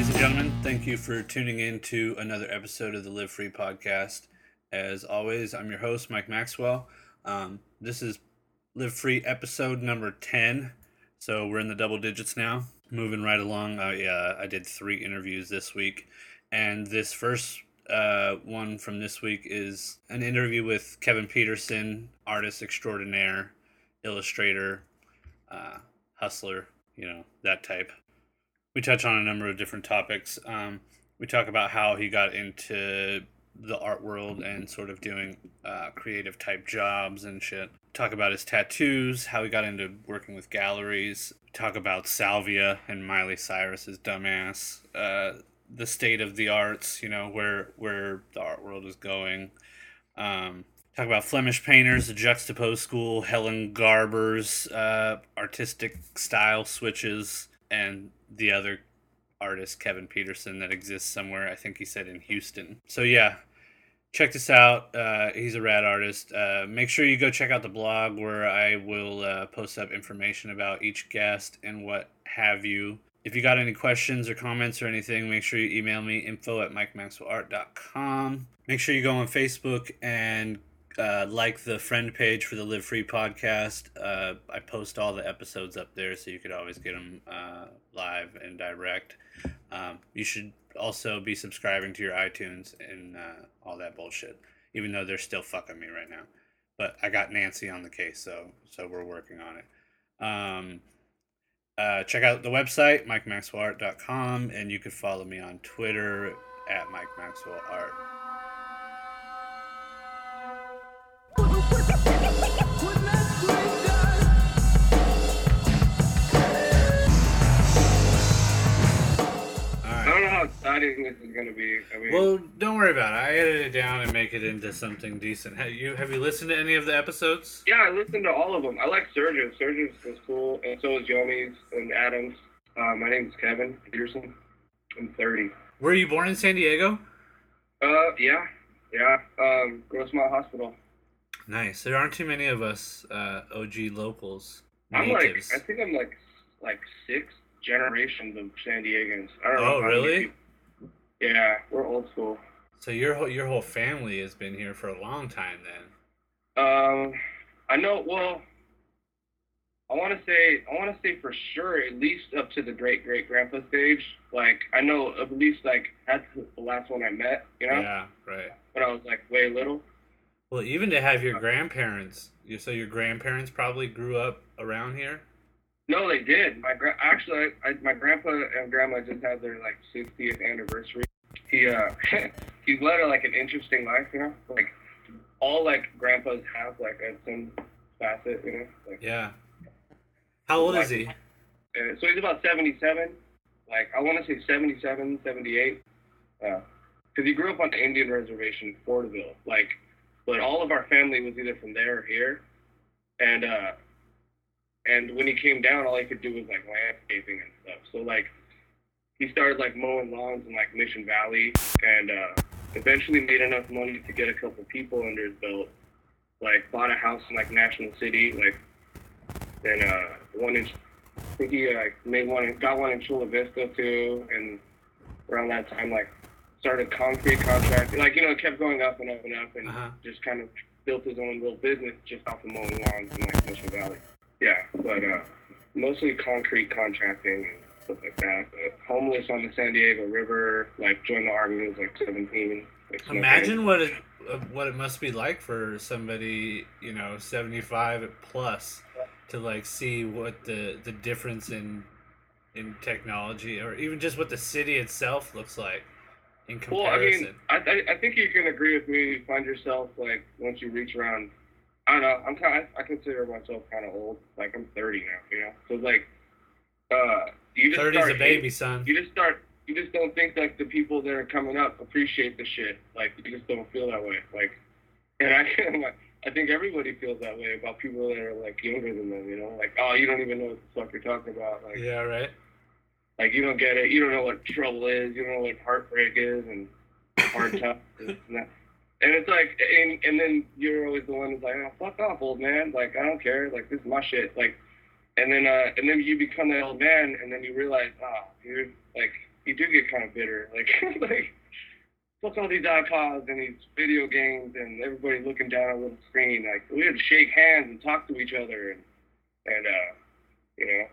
Ladies and gentlemen? Thank you for tuning in to another episode of the Live Free podcast. As always, I'm your host, Mike Maxwell. Um, this is Live Free episode number 10. So we're in the double digits now. Moving right along. I, uh, I did three interviews this week. And this first uh, one from this week is an interview with Kevin Peterson, artist extraordinaire, illustrator, uh, hustler, you know, that type. We touch on a number of different topics. Um, we talk about how he got into the art world and sort of doing uh, creative type jobs and shit. Talk about his tattoos, how he got into working with galleries. Talk about Salvia and Miley Cyrus's dumbass. Uh, the state of the arts, you know, where where the art world is going. Um, talk about Flemish painters, the Juxtapoz School, Helen Garber's uh, artistic style switches, and the other artist Kevin Peterson that exists somewhere. I think he said in Houston. So yeah, check this out. Uh, he's a rad artist. Uh, make sure you go check out the blog where I will uh, post up information about each guest and what have you. If you got any questions or comments or anything, make sure you email me info at mikemaxwellart.com. Make sure you go on Facebook and uh, like the friend page for the Live Free podcast. Uh, I post all the episodes up there so you could always get them uh, live and direct. Um, you should also be subscribing to your iTunes and uh, all that bullshit, even though they're still fucking me right now. But I got Nancy on the case, so so we're working on it. Um, uh, check out the website, mikemaxwellart.com, and you can follow me on Twitter at mikemaxwellart. Don't know how exciting this is gonna be. I mean, Well, don't worry about it. I edit it down and make it into something decent. Have you have you listened to any of the episodes? yeah, I listened to all of them. I like Sergio's. Sergio's was cool, and so is Yomi's and Adams. Uh, my name's Kevin Peterson. I'm 30. Were you born in San Diego? Uh, yeah, yeah. Um, Grossmont Hospital. Nice. There aren't too many of us uh, OG locals. I'm like, I think I'm like, like six generations of San Diegans. I don't know. Oh, many really? people- Yeah, we're old school. So your whole your whole family has been here for a long time then. Um, I know. Well, I want to say I want to say for sure at least up to the great great grandpa stage. Like I know at least like that's the last one I met. You know, Yeah, right. when I was like way little. Well, even to have your grandparents, you so your grandparents probably grew up around here. No, they did. My gra- actually, I, my grandpa and grandma just had their like 60th anniversary. He uh, he's led a, like an interesting life. You know, like all like grandpas have like at some facet. You know, like Yeah. How old is he? Uh, so he's about 77. Like, I want to say 77, 78. Because he grew up on the Indian reservation in Porterville. Like, but all of our family was either from there or here. And, uh, and when he came down, all he could do was like landscaping and stuff. So, like, he started like mowing lawns in like Mission Valley and, uh, eventually made enough money to get a couple people under his belt. Like, bought a house in like National City, like, and, uh, one in I think he like made one, got one in Chula Vista too, and around that time like started concrete contract. Like you know, it kept going up and up and up, and Uh-huh. just kind of built his own little business just off of mowing lawns in like Mission Valley. Yeah, but uh, mostly concrete contracting and stuff like that. But homeless on the San Diego River, like joined the army was like 17. Like. Imagine what it uh, what it must be like for somebody you know seventy five plus to like see what the the difference in in technology or even just what the city itself looks like in Well, I comparison. mean, I, I I think you can agree with me. You find yourself like once you reach around, I don't know. I'm kind. Of, I consider myself kind of old. Like I'm 30 now. You know, so like, uh, you just 30's start a baby, hating- son. You just start. You just don't think like the people that are coming up appreciate the shit. Like you just don't feel that way. Like, and I I think everybody feels that way about people that are like younger than them. You know, like oh, you don't even know what the fuck you're talking about. Like, Yeah, right. like you don't get it. You don't know what trouble is. You don't know what heartbreak is and hard times and that. And it's like, and, and then you're always the one who's like, oh, fuck off, old man. Like I don't care. Like this is my shit. Like, and then uh, and then you become that old man, and then you realize, ah, oh, dude, like you do get kind of bitter. Like, like what's all these iPods and these video games and everybody looking down a little screen? Like, we had to shake hands and talk to each other and, and uh, you know,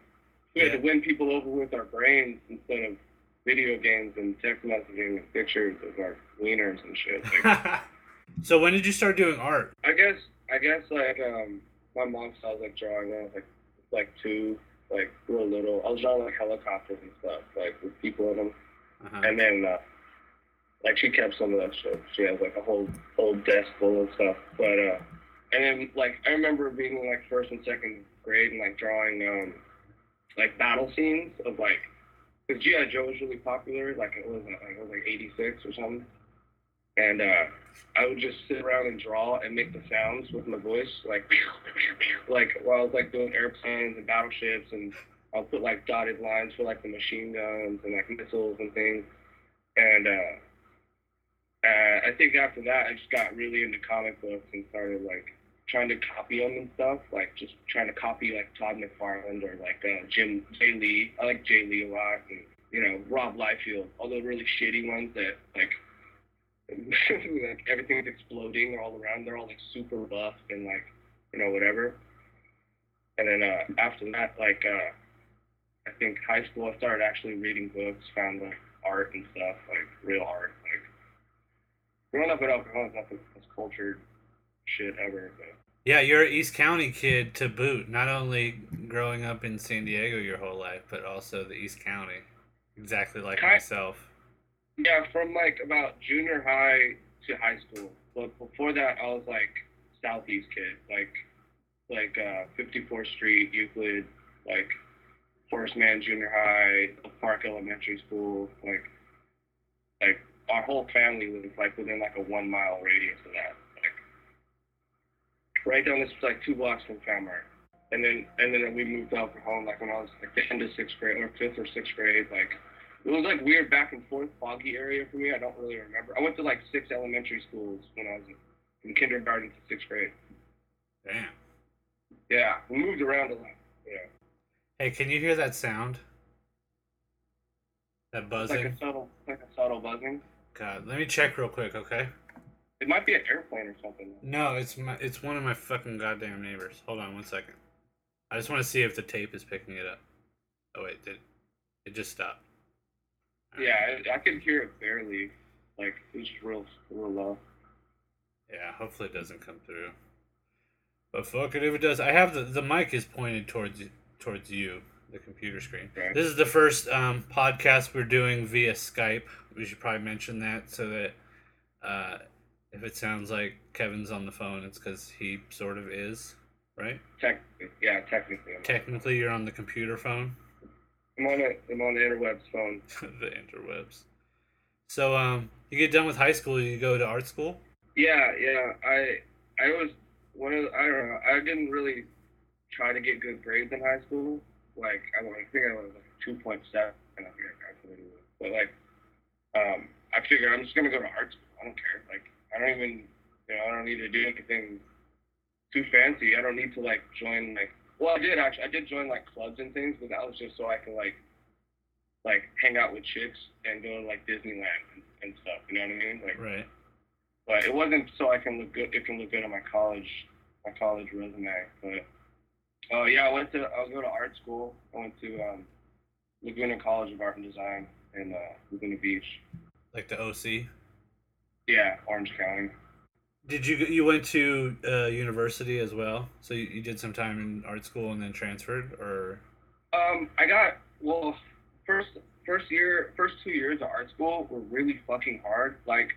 we had to win people over with our brains instead of video games and text messaging and pictures of our wieners and shit. Like, so when did you start doing art? I guess, I guess like um, my mom was like drawing when I was like like two, like real little. I was drawing like helicopters and stuff, like with people in them. Uh-huh. And then, uh, like, she kept some of that shit. She has, like, a whole whole desk full of stuff. But, uh, and then, like, I remember being in, like, first and second grade and, like, drawing, um, like, battle scenes of, like, because G.I. Joe was really popular. Like, it was, uh, like, it was, like, 86 or something. And, uh, I would just sit around and draw and make the sounds with my voice, like, like, while I was, like, doing airplanes and battleships and I'll put like dotted lines for like the machine guns and like missiles and things. And uh, uh, I think after that, I just got really into comic books and started like trying to copy them and stuff. Like just trying to copy like Todd McFarlane or like uh, Jim Jay Lee. I like Jay Lee a lot, and you know Rob Liefeld. All the really shitty ones that like. like everything's exploding all around. They're all like super buff and like you know whatever. And then uh, after that, like uh, I think high school, I started actually reading books, found like art and stuff, like real art. Like growing up in El Cajon is not the most cultured shit ever. But Yeah, you're an East County kid to boot. Not only growing up in San Diego your whole life, but also the East County. Exactly like Ki- myself. Yeah, from like about junior high to high school. But before that, I was like southeast kid, like like uh, 54th Street, Euclid, like Horace Mann Junior High, Park Elementary School, like like our whole family was like within like a one mile radius of that. Like right down this like two blocks from Falmouth. And then and then we moved out from home like when I was like the end of sixth grade or fifth or sixth grade, like it was like weird back and forth foggy area for me. I don't really remember. I went to like six elementary schools when I was from kindergarten to sixth grade. Damn. Yeah, we moved around a lot. Yeah. Hey, can you hear that sound? That buzzing? like a subtle, like a subtle buzzing. God, let me check real quick, okay? It might be an airplane or something. No, it's my it's one of my fucking goddamn neighbors. Hold on one second. I just want to see if the tape is picking it up. Oh wait, did it just stopped? Yeah, I, I could hear it barely. Like it's real, real low. Yeah, hopefully it doesn't come through. But fuck it if it does. I have the the mic is pointed towards towards you, the computer screen. Okay. This is the first um, podcast we're doing via Skype. We should probably mention that so that uh, if it sounds like Kevin's on the phone, it's because he sort of is, right? Technically, yeah, technically. I'm, Technically, you're on the computer phone, I'm on it. I'm on the interwebs phone. the interwebs. So, um, you get done with high school, you go to art school. Yeah, yeah. I I was one of the, I don't know. I didn't really try to get good grades in high school. Like I, was- I think I was like two point seven. I think I graduated with. But like, um, I figured I'm just gonna go to art school. I don't care. Like I don't even you know I don't need to do anything too fancy. I don't need to like join like. Well, I did actually. I did join like clubs and things, but that was just so I can like like hang out with chicks and go to like Disneyland and, and stuff. You know what I mean? Like Right. but it wasn't so I can look good. It can look good on my college, my college resume. But oh yeah, I went to I was going to art school. I went to um, Laguna College of Art and Design in uh, Laguna Beach. Like the OC. Yeah, Orange County. Did you you went to uh, university as well? So you, you did some time in art school and then transferred, or Um, I got well first first year first two years of art school were really fucking hard. Like,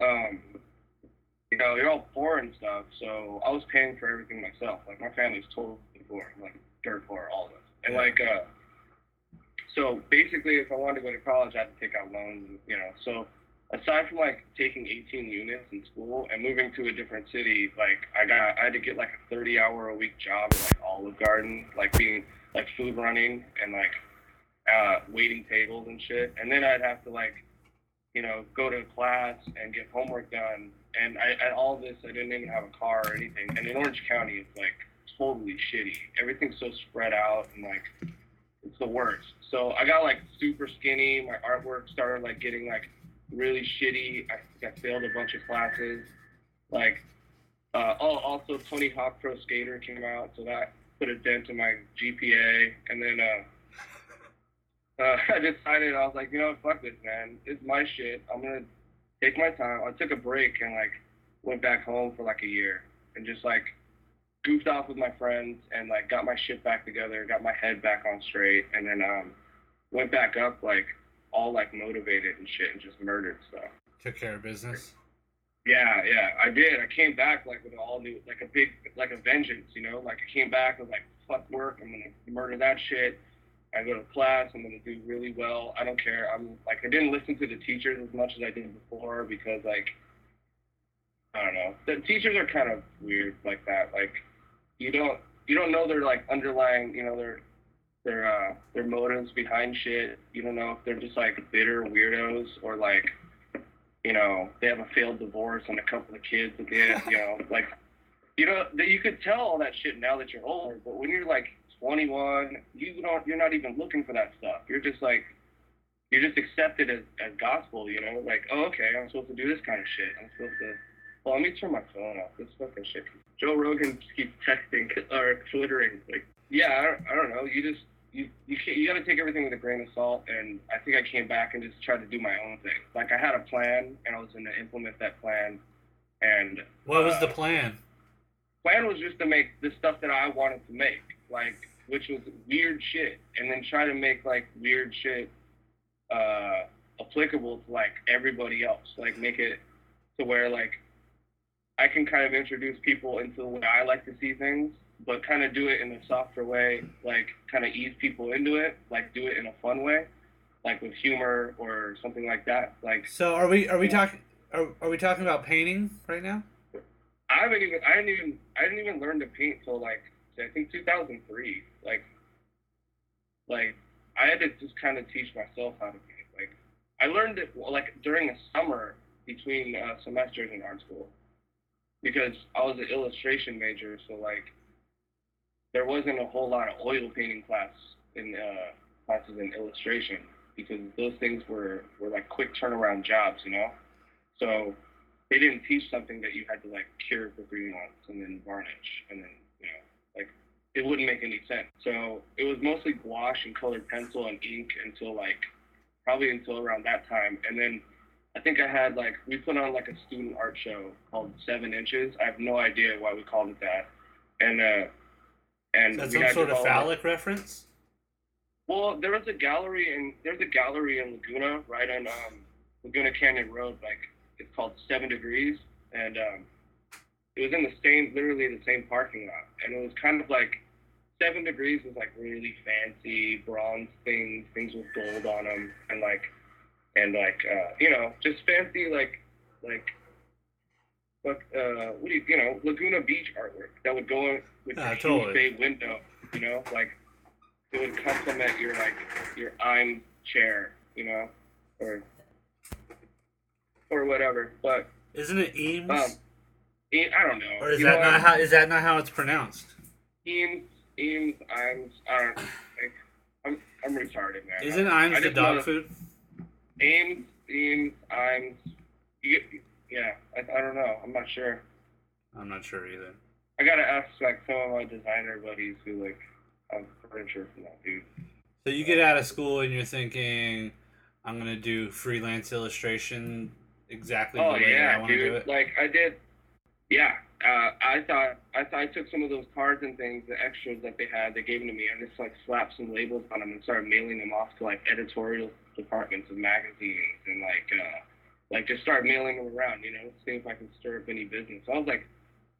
um, you know, you're all poor and stuff, so I was paying for everything myself. Like my family's totally poor, like dirt poor, all of us. And Yeah. like, uh, so basically, if I wanted to go to college, I had to take out loans. You know, so aside from like taking 18 units in school and moving to a different city, like I got I had to get like a 30 hour a week job at like Olive Garden, like being like food running and like uh, waiting tables and shit. And then I'd have to like, you know, go to class and get homework done. And I, at all this, I didn't even have a car or anything. And in Orange County, it's like totally shitty. Everything's so spread out and like, it's the worst. So I got like super skinny. My artwork started like getting like really shitty. I, I failed a bunch of classes. Like, uh, oh, also Tony Hawk Pro Skater came out, so that put a dent in my GPA. And then uh, uh, I decided I was like, you know, fuck this, man. It's my shit. I'm gonna take my time. I took a break and like went back home for like a year and just like goofed off with my friends and like got my shit back together, got my head back on straight, and then um went back up like all like motivated and shit and just murdered stuff. Took care of business. Yeah, yeah, I did. I came back like with all new, like a big, like a vengeance, you know. Like I came back, was like, fuck work, I'm gonna murder that shit. I go to class, I'm gonna do really well. I don't care. I'm like, I didn't listen to the teachers as much as I did before because like, I don't know. The teachers are kind of weird like that. Like, you don't, you don't know their like underlying, you know, their their uh their motives behind shit. You don't know if they're just like bitter weirdos or like you know, they have a failed divorce and a couple of kids at the end, you know, like, you know, that you could tell all that shit now that you're older, but when you're like 21, you don't, you're not even looking for that stuff. You're just like, you're just accepted as, as gospel, you know, like, oh, okay, I'm supposed to do this kind of shit. I'm supposed to, well, let me turn my phone off. This fucking shit. Joe Rogan keeps texting or twittering, like, yeah, I don't, I don't know. You just, you you you got to take everything with a grain of salt. And I think I came back and just tried to do my own thing. Like I had a plan, and I was going to implement that plan. And what was uh, the plan? Plan was just to make the stuff that I wanted to make, like which was weird shit, and then try to make like weird shit uh, applicable to like everybody else. Like make it to where like I can kind of introduce people into the way I like to see things but kind of do it in a softer way, like kind of ease people into it, like do it in a fun way, like with humor or something like that. Like so, are we are we talking are, are we talking about painting right now? I haven't even I didn't even I didn't even learn to paint till like I think 2003. Like like I had to just kind of teach myself how to paint. Like I learned it like during the summer between uh, semesters in art school because I was an illustration major, so like there wasn't a whole lot of oil painting class in uh, classes in illustration because those things were, were like quick turnaround jobs, you know. So they didn't teach something that you had to like cure for three months and then varnish and then you know like it wouldn't make any sense. So it was mostly gouache and colored pencil and ink until like probably until around that time, and then. I think I had like we put on like a student art show called Seven Inches. I have no idea why we called it that. And uh, and some sort of phallic reference? Well, there was a gallery in there's a gallery in Laguna, right on um, Laguna Canyon Road. Like it's called Seven Degrees, and um, it was in the same, literally the same parking lot, and it was kind of like Seven Degrees was like really fancy bronze things, things with gold on them, and like, and like, uh, you know, just fancy like, like but uh, what do you, you know, Laguna Beach artwork that would go with uh, a totally. huge bay window, you know, like it would complement your like your I'm chair, you know, or or whatever. But isn't it Eames? Um, I don't know. Or is you that not how? Is that not how it's pronounced? Eames, Eames, Imes. I don't. Like, Eames I'm retarded, man. Isn't Iams the dog food? Eames, Eames, Imes. You, yeah, I, I don't know. I'm not sure. I'm not sure either. I gotta ask like some of my designer buddies who like have furniture from that dude. So you get out of school and you're thinking, I'm gonna do freelance illustration exactly oh, the way yeah, I want to do it. Like I did, yeah. Uh, I thought I thought I took some of those cards and things, the extras that they had, they gave them to me. I just like slapped some labels on them and started mailing them off to like editorial departments of magazines and like. uh like just start mailing them around, you know, see if I can stir up any business. So I was like,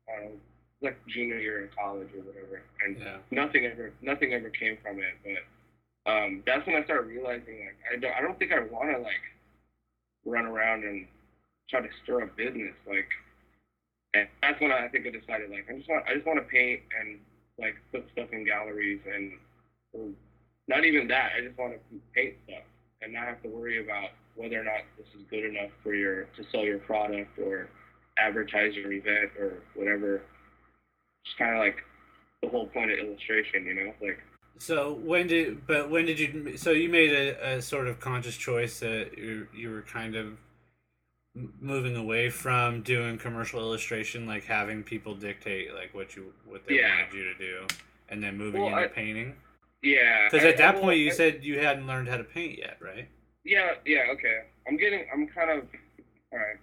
I don't know, like junior year in college or whatever, and yeah. nothing ever, nothing ever came from it. But um, that's when I started realizing, like, I don't, I don't think I want to like run around and try to stir up business, like. And that's when I think I decided, like, I just want, I just want to paint and like put stuff in galleries and not even that. I just want to paint stuff and not have to worry about whether or not this is good enough for your to sell your product or advertise your event or whatever. It's kind of like the whole point of illustration, you know, like So when did but when did you so you made a, a sort of conscious choice that you you were kind of moving away from doing commercial illustration like having people dictate like what you what they Yeah. wanted you to do and then moving Well, into I- painting Yeah. because at that I- point you I- said you hadn't learned how to paint yet right Yeah, yeah, okay. I'm getting, I'm kind of, all right.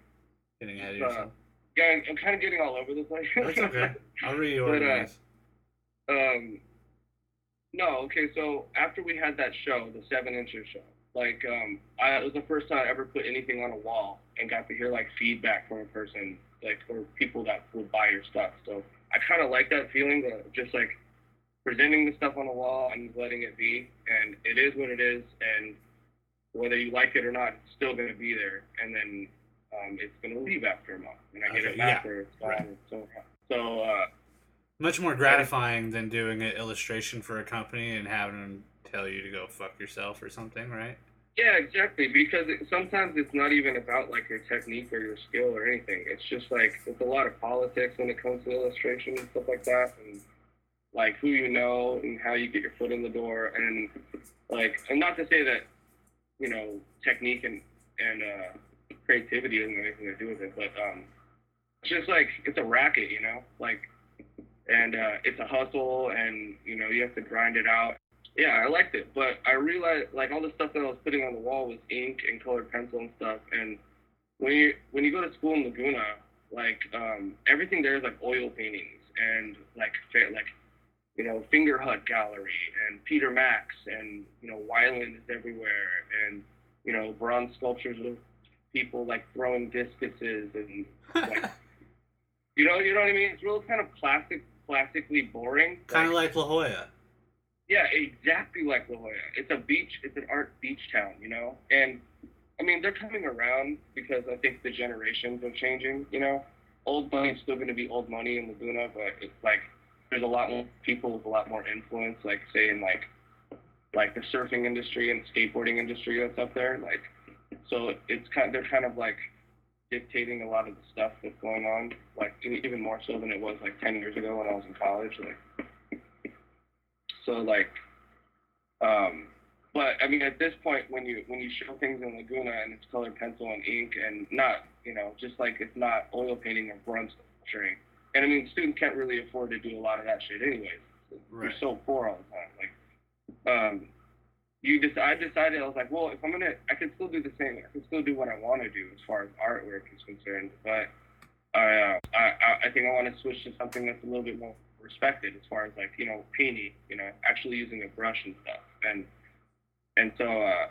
getting ahead of yourself Yeah, I'm kind of getting all over the place. that's okay I'll reorganize um, no, okay. So after we had that show, the seven incher show, like, um, I, it was the first time I ever put anything on a wall and got to hear like feedback from a person, like, or people that would buy your stuff. So I kind of like that feeling of just like presenting the stuff on a wall and letting it be, and it is what it is, and whether you like it or not, it's still going to be there, and then um, it's going to leave after a month, and I get Okay, it back yeah, it's right. gone. So, so uh, much more gratifying than doing an illustration for a company and having them tell you to go fuck yourself or something right Yeah, exactly. Because it, sometimes it's not even about like your technique or your skill or anything. It's just like it's a lot of politics when it comes to illustration and stuff like that, and like who you know and how you get your foot in the door, and like, and not to say that you know technique and and uh, creativity doesn't have anything to do with it, but um, it's just like it's a racket, you know, like, and uh, it's a hustle, and you know you have to grind it out yeah, I liked it, but I realized like all the stuff that I was putting on the wall was ink and colored pencil and stuff. And when you when you go to school in Laguna, like um, everything there is like oil paintings and like like you know Fingerhut Gallery and Peter Max and you know Wyland is everywhere and you know bronze sculptures of people like throwing discuses and like you know you know what I mean. It's real kind of plastic plastically boring. kind of like like La Jolla yeah, exactly like La Jolla. It's a beach. It's an art beach town, you know. And I mean, they're coming around because I think the generations are changing. You know, old money is still going to be old money in Laguna, but it's like there's a lot more people with a lot more influence. Like say in like like the surfing industry and skateboarding industry that's up there. Like, so it's kind. They're kind of like dictating a lot of the stuff that's going on. Like even more so than it was like ten years ago when I was in college. Like so like, um, but I mean, at this point, when you when you show things in Laguna and it's colored pencil and ink and not, you know, just like it's not oil painting or bronze sculpturing. And I mean, students can't really afford to do a lot of that shit anyways. Right. You're so poor all the time. Like, um, you just I decided I was like, well, if I'm gonna, I can still do the same. I can still do what I want to do as far as artwork is concerned. But I, uh, I, I- think I want to switch to something that's a little bit more respected as far as like you know painting, you know, actually using a brush and stuff. And and so uh,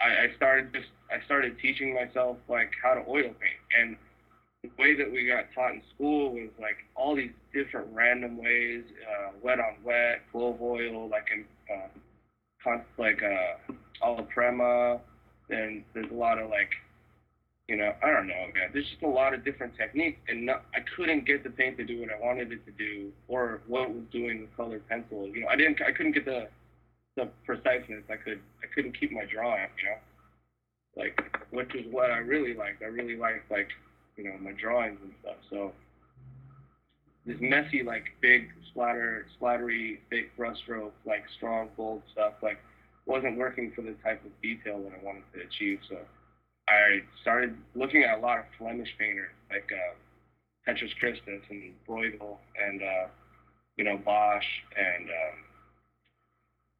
I, I started just I started teaching myself like how to oil paint and the way that we got taught in school was like all these different random ways, uh, wet on wet, clove oil, like in uh, like uh, alla prima. Then there's a lot of like, you know, I don't know, man. There's just a lot of different techniques, and no, I couldn't get the paint to do what I wanted it to do, or what it was doing with colored pencil. You know, I didn't, I couldn't get the the preciseness. I could, I couldn't keep my drawing. You know, like which is what I really liked. I really liked like you know, my drawings and stuff. So this messy, like big splatter, splattery, thick brushstroke, like strong, bold stuff, like wasn't working for the type of detail that I wanted to achieve. So I started looking at a lot of Flemish painters, like uh, Petrus Christus and Bruegel and uh, you know Bosch and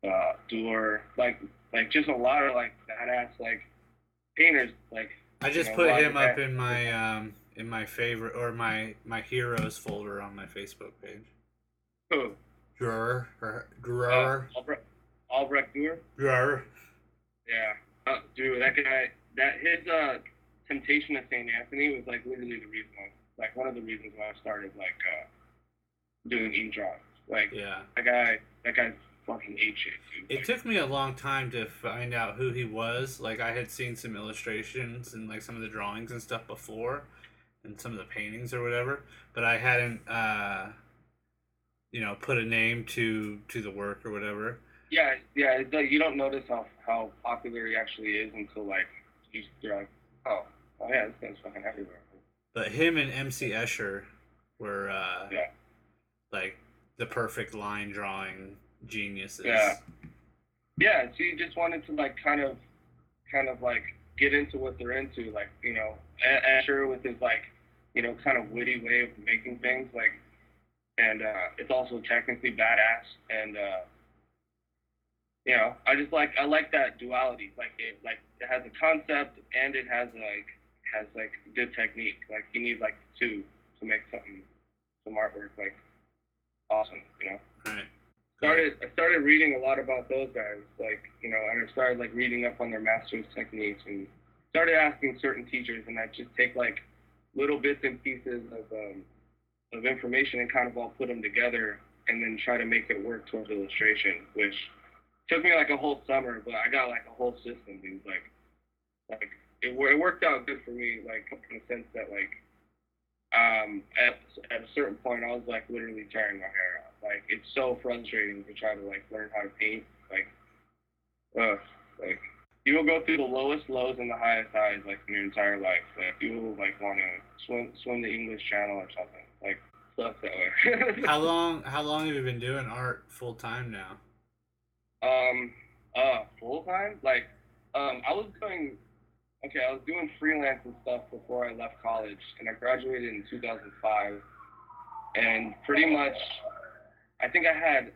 um, uh, Durer, like like just a lot of like badass like painters, like I just know, put him up in my um in my favorite or my my heroes folder on my Facebook page. Who. Drawer or Uh, Albrecht, Albrecht Dürer? drawer. Yeah. Uh, dude, that guy, that his uh, Temptation of St. Anthony was like literally the reason why, like one of the reasons why I started like uh, doing ink drawings. Like Yeah. that guy, that guy fucking ate shit, dude. It Like, took me a long time to find out who he was. Like I had seen some illustrations and like some of the drawings and stuff before, and some of the paintings or whatever, but I hadn't, uh, you know, put a name to to the work or whatever. yeah, yeah. You don't notice how how popular he actually is until like you- you're like, oh, oh yeah, this guy's fucking everywhere. But him and MC Escher were uh, Yeah. like the perfect line drawing geniuses. Yeah. Yeah, so you just wanted to like kind of, kind of like get into what they're into, like you know, Escher with his like, you know, kind of witty way of making things, like, and uh, it's also technically badass, and uh, you know, I just like I like that duality, like it like it has a concept and it has like has like good technique, like you need like two to make something some artwork like awesome, you know. Right. Started I started reading a lot about those guys, like you know, and I started like reading up on their masters techniques and started asking certain teachers, and I just take like little bits and pieces of um, of information and kind of all put them together, and then try to make it work towards illustration, which took me like a whole summer, but I got like a whole system, dude. Like, like it, it worked out good for me, like in the sense that like um, at, at a certain point, I was like literally tearing my hair out. Like, it's so frustrating to try to like learn how to paint. Like, uh, like you will go through the lowest lows and the highest highs like in your entire life. Like, you will like want to swim swim the English Channel or something. Like, stuff that way. how long? How long have you been doing art full time now? Um, uh, full time? Like, um, I was doing okay, I was doing freelance and stuff before I left college, and I graduated in 2005. And pretty much, I think I had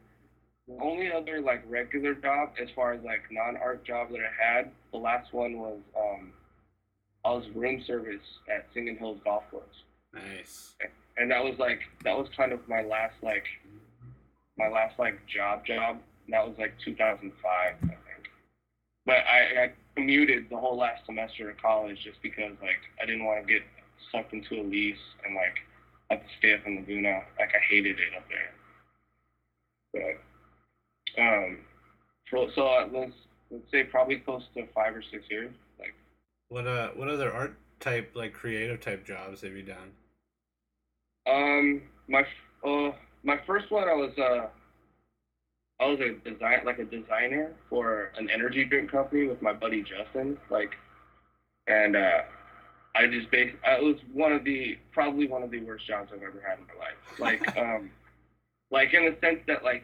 the only other like regular job as far as like non-art job that I had. The last one was um, I was room service at Singing Hills Golf Course. Nice. And that was like that was kind of my last like my last like job job. That was like 2005, I think. But I, I commuted the whole last semester of college just because like I didn't want to get sucked into a lease and like have to stay up in Laguna. Like I hated it up there. But um, for, so uh, let's let's say probably close to five or six years. Like what uh what other art type like creative type jobs have you done? Um, my uh my first one I was uh I was a design like a designer for an energy drink company with my buddy Justin. Like, and uh, I just based. It was one of the probably one of the worst jobs I've ever had in my life. Like, um, like in the sense that like,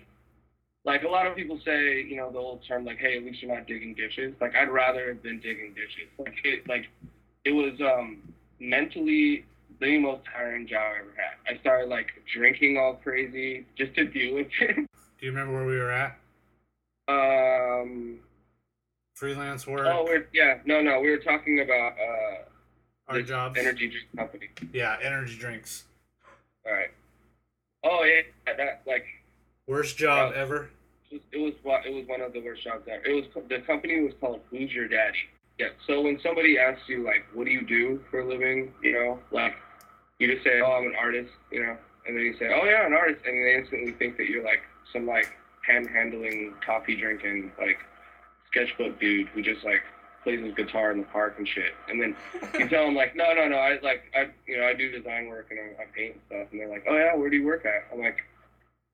like a lot of people say, you know, the old term like, hey, at least you're not digging ditches. Like, I'd rather have been digging ditches. Like, it like it was um mentally the most tiring job I ever had. I started like drinking all crazy just to deal with it. Do you remember where we were at? Um. Freelance work. Oh, we're, yeah. No, no. We were talking about uh, our jobs. Energy drink company. Yeah, energy drinks. All right. Oh yeah, that like. Worst job ever. It was it was one of the worst jobs ever. It was the company was called Who's Your Daddy. Yeah. So when somebody asks you like, what do you do for a living? You know, like, you just say, oh, I'm an artist. You know, and then you say, oh yeah, an artist, and they instantly think that you're like some like panhandling, coffee drinking, like sketchbook dude who just like plays his guitar in the park and shit. And then you tell them like, no, no, no, I like I you know I do design work and I, I paint and stuff. And they're like, oh yeah, where do you work at? I'm like,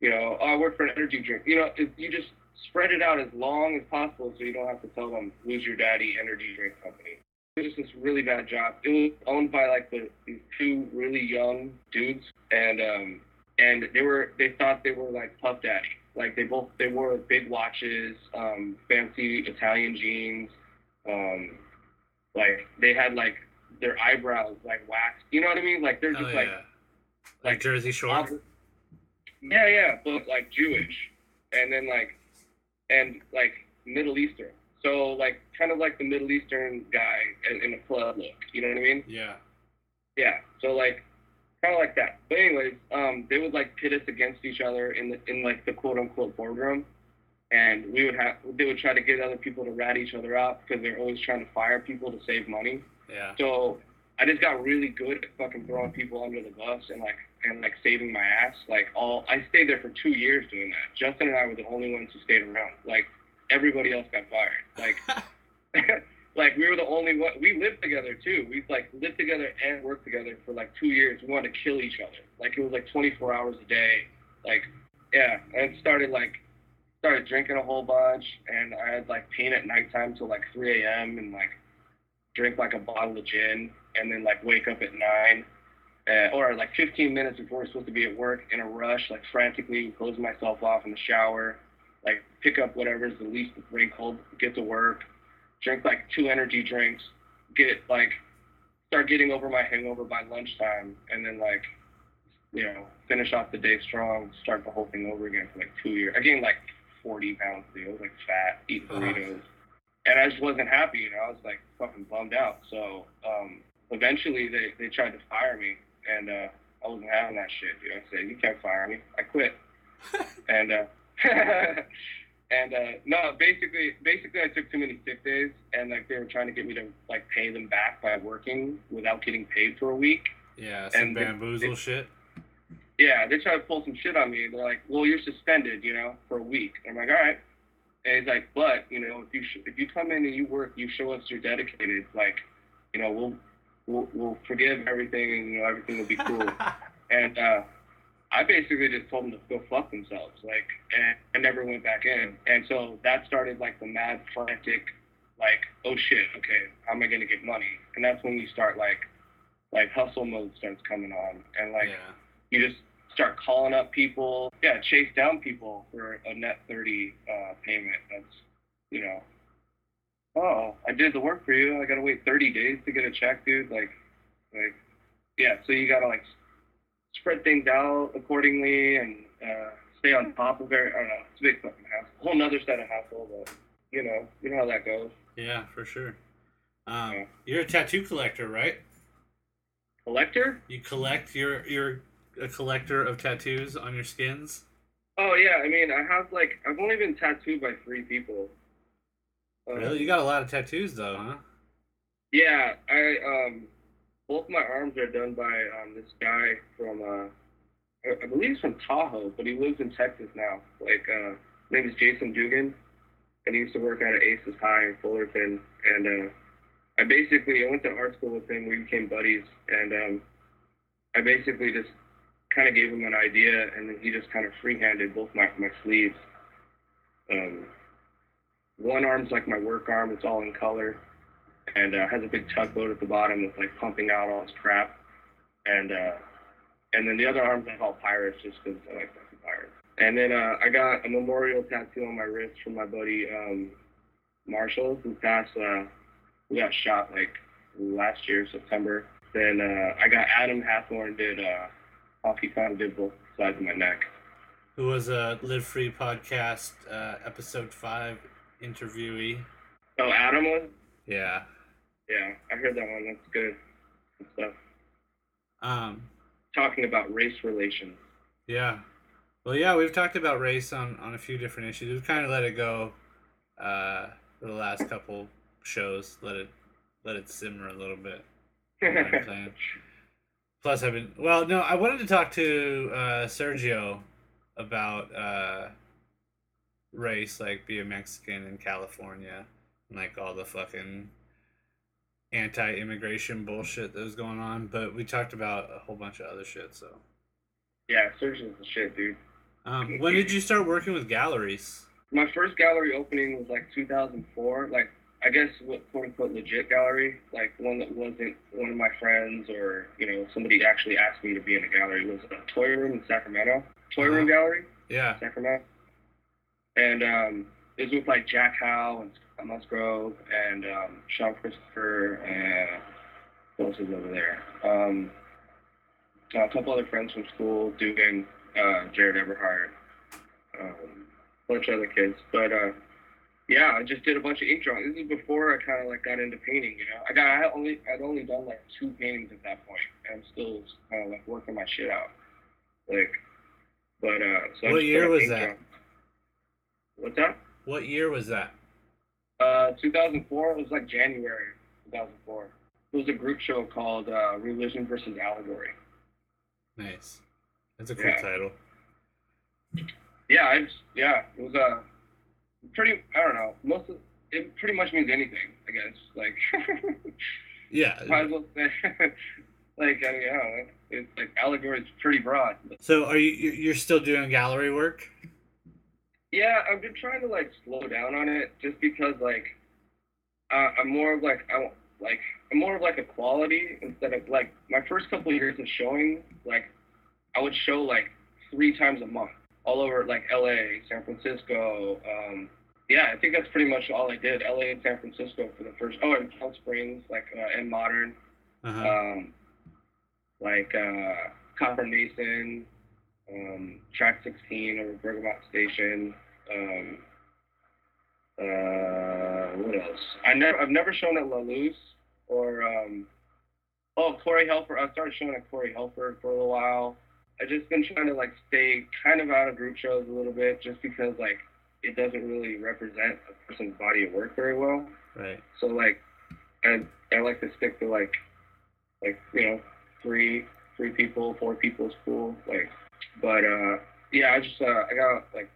you know, oh, I work for an energy drink. You know, it, you just spread it out as long as possible so you don't have to tell them who's your daddy energy drink company. It was just this really bad job. It was owned by like the, these two really young dudes, and um, and they were they thought they were like Puff Daddy. Like they both they wore big watches, um, fancy Italian jeans, um, like they had like their eyebrows like waxed. You know what I mean? Like they're just oh, yeah. like, like like Jersey Shore. Yeah, yeah, but like Jewish, and then like and like Middle Eastern. So like kind of like the Middle Eastern guy in, in a club look. You know what I mean? Yeah. Yeah. So like kind of like that. But anyways, um, they would like pit us against each other in the in like the quote unquote boardroom, and we would have they would try to get other people to rat each other out because they're always trying to fire people to save money. Yeah. So I just got really good at fucking throwing people under the bus and like and like saving my ass. Like all I stayed there for two years doing that. Justin and I were the only ones who stayed around. Like everybody else got fired. Like. like we were the only one. We lived together too. We like lived together and worked together for like two years. We wanted to kill each other. Like it was like 24 hours a day. Like yeah, and started like started drinking a whole bunch, and I had like paint at nighttime till like 3 a.m. and like drink like a bottle of gin, and then like wake up at nine. Uh, or like 15 minutes before we're supposed to be at work in a rush, like frantically closing myself off in the shower, like pick up whatever's the least wrinkled, get to work, drink like two energy drinks, get like start getting over my hangover by lunchtime, and then like you know finish off the day strong, start the whole thing over again for like two years. I gained like 40 pounds. Dude. I was like fat, eating burritos, and I just wasn't happy. You know, I was like fucking bummed out. So um, eventually they they tried to fire me, and uh, I wasn't having that shit. You know, I said you can't fire me. I quit, and. Uh, and uh, no, basically, basically, I took too many sick days, and like they were trying to get me to like pay them back by working without getting paid for a week. Yeah, some and bamboozle they, shit. Yeah, they tried to pull some shit on me. They're like, "Well, you're suspended, you know, for a week." And I'm like, "All right." And he's like, "But you know, if you sh- if you come in and you work, you show us you're dedicated. Like, you know, we'll we'll, we'll forgive everything, and you know, everything will be cool." and uh, I basically just told them to go fuck themselves, like, and I never went back in. And so that started like the mad frantic, like, oh shit, okay, how am I gonna get money? And that's when you start like, like hustle mode starts coming on, and like, yeah. you just start calling up people, yeah, chase down people for a net thirty uh, payment. That's, you know, oh, I did the work for you. I gotta wait thirty days to get a check, dude. Like, like, yeah. So you gotta like spread things out accordingly and uh, stay on top of it. I don't know. It's a big fucking hassle. A whole nother set of hassle, but you know, you know how that goes. Yeah, for sure. Um, yeah. You're a tattoo collector, right? Collector? You collect. You're you're a collector of tattoos on your skins. Oh yeah, I mean, I have like I've only been tattooed by three people. Um, really, you got a lot of tattoos though, huh? Yeah, I um both my arms are done by um, this guy from uh, I, believe he's from Tahoe, but he lives in Texas now. Like uh, his name is Jason Dugan, and he used to work out at Aces High in Fullerton. And uh, I basically I went to art school with him. We became buddies, and um, I basically just kind of gave him an idea, and then he just kind of freehanded both my my sleeves. Um, one arm's like my work arm; it's all in color and uh, has a big tugboat at the bottom that's like pumping out all this crap. And uh, and then the other arms I call pirates just because I like fucking pirates. And then uh, I got a memorial tattoo on my wrist from my buddy um, Marshall, who passed. Uh, who got shot like last year, September. Then uh, I got Adam Hathorn did uh, hockey kind did both sides of my neck. Who was a Live Free podcast uh, episode five interviewee? Oh, Adam was. Yeah. Yeah, I heard that one. That's good. good stuff. Um, talking about race relations. Yeah. Well, yeah, we've talked about race on, on a few different issues. We've kind of let it go uh, for the last couple shows. Let it let it simmer a little bit. Plus, I've been well. No, I wanted to talk to uh, Sergio about uh, race, like being Mexican in California, and like all the fucking anti-immigration bullshit that was going on, but we talked about a whole bunch of other shit. So yeah, Sergio's the shit, dude. Um, when did you start working with galleries? My first gallery opening was like 2004. Like I guess what quote unquote legit gallery, like one that wasn't one of my friends or you know somebody actually asked me to be in a gallery was a toy room in Sacramento. Toy uh-huh. room gallery. Yeah. Sacramento. And um, it was with like Jack Howe and Musgrove and um, Sean Christopher and who else is over there? Um, a couple other friends from school, Dugan, uh, Jared Everhart, um, a bunch of other kids. But uh, yeah, I just did a bunch of ink drawings. This is before I kind of like got into painting. You know, I got I only I'd only done like two paintings at that point, and I'm still kind of like working my shit out. Like, but uh, so what year was that? Drawing. What's that? What year was that? Uh, 2004. It was like January 2004. It was a group show called uh, Religion versus Allegory. Nice. That's a cool yeah. title. Yeah, it's yeah. It was a uh, pretty. I don't know. Most of it pretty much means anything. I guess like. yeah. Might as well say, like I, mean, I don't know. It's like allegory is pretty broad. So are you you're still doing gallery work? Yeah, I've been trying to like slow down on it just because like uh, I'm more of like I like I'm more of like a quality instead of like my first couple of years of showing like I would show like three times a month all over like LA, San Francisco. Um, yeah, I think that's pretty much all I did. LA and San Francisco for the first. Oh, and Palm Springs, like uh, and Modern, Uh-huh. um, like uh, Copper Mason, um, Track 16 over Bergamot Station. Um, uh, what else? I never, I've never shown at La Luz or um, oh Corey Helford. I started showing at Corey Helford for a little while. I've just been trying to like stay kind of out of group shows a little bit, just because like it doesn't really represent a person's body of work very well. right. So like, I I like to stick to like, like you know, three three people, four people is cool. Like, but uh, yeah, I just uh, I got like,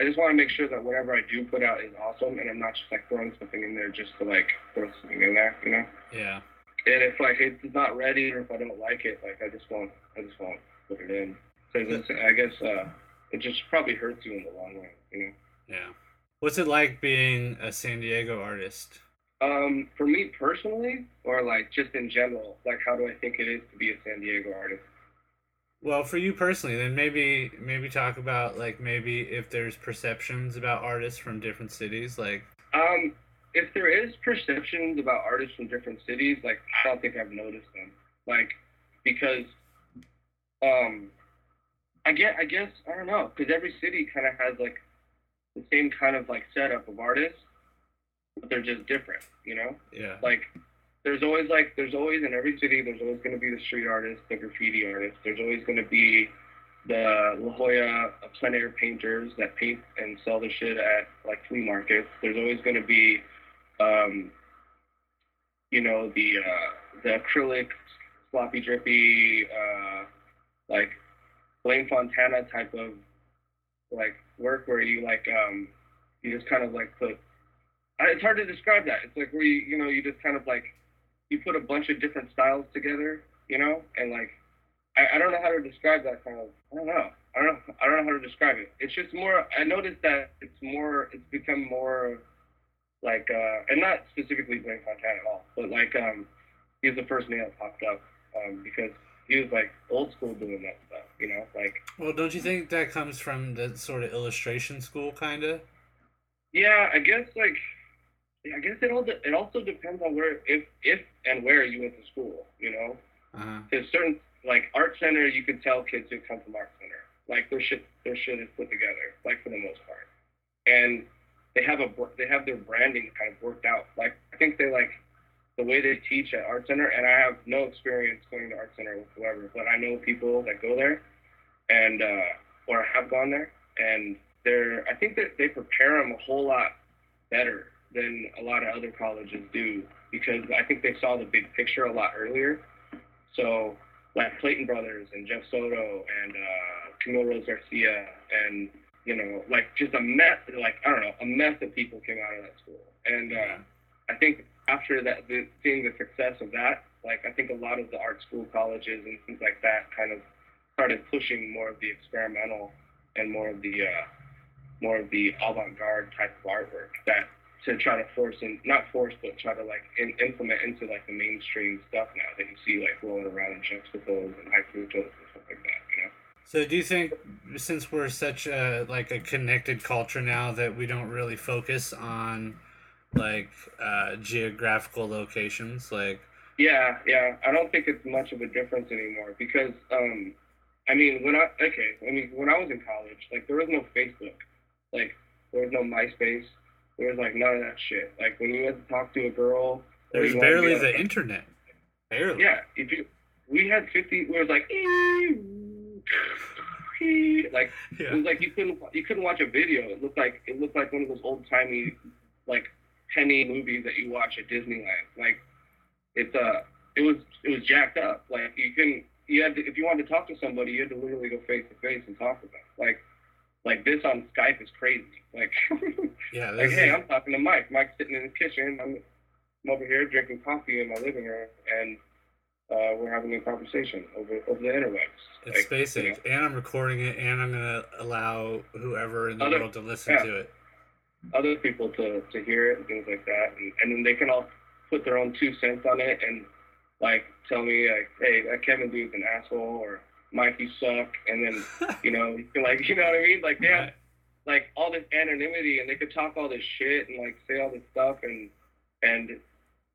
I just want to make sure that whatever I do put out is awesome, and I'm not just like throwing something in there just to like throw something in there, you know. Yeah. And if like it's not ready or if I don't like it, like I just won't, I just won't put it in. Because I guess uh, it just probably hurts you in the long run, you know. Yeah. What's it like being a San Diego artist? Um, for me personally, or like just in general, like how do I think it is to be a San Diego artist? Well, for you personally, then maybe maybe talk about like maybe if there's perceptions about artists from different cities, like Um, if there is perceptions about artists from different cities, like I don't think I've noticed them. Like because, um, I get, I guess I don't know, because every city kind of has like the same kind of like setup of artists, but they're just different, you know. yeah. like there's always like there's always in every city there's always going to be the street artist the graffiti artist there's always going to be the La Jolla plein air painters that paint and sell the shit at like flea markets there's always going to be um you know the uh the acrylic sloppy drippy uh like Blaine Fontana type of like work where you like um you just kind of like put it's hard to describe that. It's like where you, you know, you just kind of like, you put a bunch of different styles together, you know, and like, I, I don't know how to describe that kind of, I don't know. I don't know. I don't know how to describe it. It's just more, I noticed that it's more, it's become more like, uh, and not specifically Blaine Fontana at all, but like, um, he was the first name that popped up, um, because he was like old school doing that stuff, you know, like, Well, don't you think that comes from the sort of illustration school, kind of? Yeah, I guess like I guess it all de- it also depends on where if if and where you went to school, you know. Uh huh. There's certain like art center you can tell kids who come from art center. Like their shit their shit is put together, like for the most part. And they have a they have their branding kind of worked out. Like I think they like the way they teach at art center and I have no experience going to art center whatsoever, but I know people that go there and uh or have gone there and they're I think that they prepare them a whole lot better than a lot of other colleges do because I think they saw the big picture a lot earlier. So like Clayton Brothers and Jeff Soto and uh, Camille Rose Garcia and you know like just a mess like I don't know a mess of people came out of that school and uh, I think after that the, seeing the success of that like I think a lot of the art school colleges and things like that kind of started pushing more of the experimental and more of the uh, more of the avant-garde type of artwork that to try to force and not force but try to like in, implement into like the mainstream stuff now that you see like rolling around in Juxtapoz and high fructose and stuff like that you know? So, do you think since we're such a like a connected culture now that we don't really focus on like uh, geographical locations, like? Yeah yeah. I don't think it's much of a difference anymore because um I mean when I okay I mean when I was in college like there was no Facebook. Like there was no MySpace there was like none of that shit like when you had to talk to a girl there's you wanted to barely the internet. Barely. Yeah, if you, we had fifty. We was like, like it was like you couldn't you couldn't watch a video. It looked like it looked like one of those old timey like penny movies that you watch at Disneyland. Like it's uh it was it was jacked up. Like you couldn't you had to, if you wanted to talk to somebody, you had to literally go face to face and talk to them. Like like this on Skype is crazy. Like Yeah. like This hey, I'm talking to Mike. Mike's sitting in the kitchen. I'm, I'm over here drinking coffee in my living room, and uh, we're having a conversation over over the interwebs. it's Like, basic, you know, and I'm recording it, and I'm gonna allow whoever in the Other- world to listen yeah. to it. other people to to hear it and things like that, and, and then they can all put their own two cents on it and like tell me like, hey, that Kevin dude's an asshole, or Mike, you suck, and then you know, like you know what I mean? Like they have Right. like all this anonymity, and they could talk all this shit and like say all this stuff, and and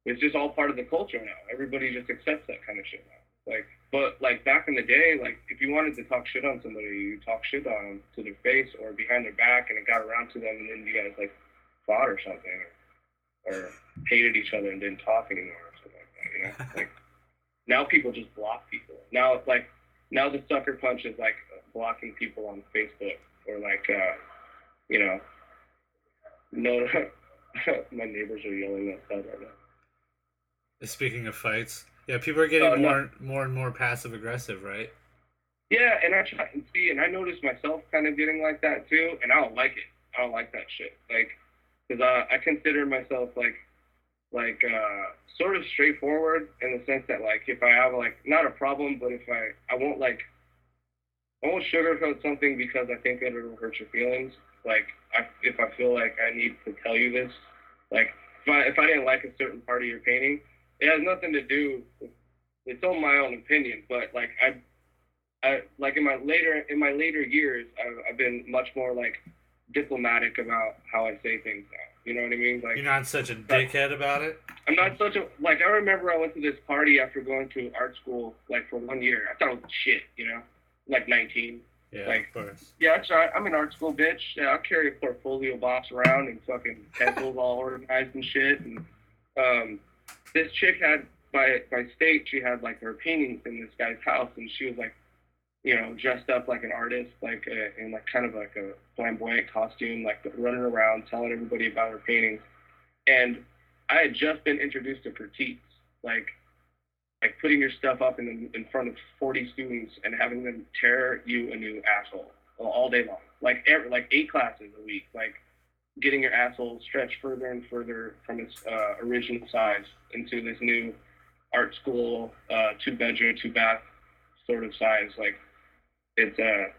it's just all part of the culture now. Everybody just accepts that kind of shit now. Like, but like back in the day, like if you wanted to talk shit on somebody, you talk shit on them to their face or behind their back, and it got around to them, and then you guys like fought or something, or, or hated each other and didn't talk anymore or something like that. You know, like now people just block people. Now it's like now the sucker punch is like blocking people on Facebook or like uh, you know, no. my neighbors are yelling outside right now. Speaking of fights, yeah, people are getting Oh, no. more more and more passive aggressive, right? Yeah, and I try and see, and I notice myself kind of getting like that too, and I don't like it. I don't like that shit. Like, cause uh, I consider myself like, like uh, sort of straightforward in the sense that like if I have like not a problem, but if I I won't like, I won't sugarcoat something because I think that it'll hurt your feelings. Like, I, if I feel like I need to tell you this, like if I if I didn't like a certain part of your painting, it has nothing to do. with It's all my own opinion, but like I I, like in my later in my later years, I've, I've been much more like diplomatic about how I say things now. You know what I mean? Like You're not such a dickhead about it. I'm not such a like. I remember I went to this party after going to art school like for one year. I thought it was shit. You know, like 19. Yeah, Like- of course. Yeah, that's right. I'm an art school bitch. Yeah, I'll carry a portfolio box around and fucking pencils all organized and shit. And um, this chick had by by state, she had like her paintings in this guy's house, and she was like, you know, dressed up like an artist, like uh in like kind of like a flamboyant costume, like running around telling everybody about her paintings. And I had just been introduced to critiques, like like putting your stuff up in in front of 40 students and having them tear you a new asshole all- all day long, like every, like eight classes a week, like getting your asshole stretched further and further from its uh, original size into this new art school uh, two bedroom, two bath sort of size. Like it's uh,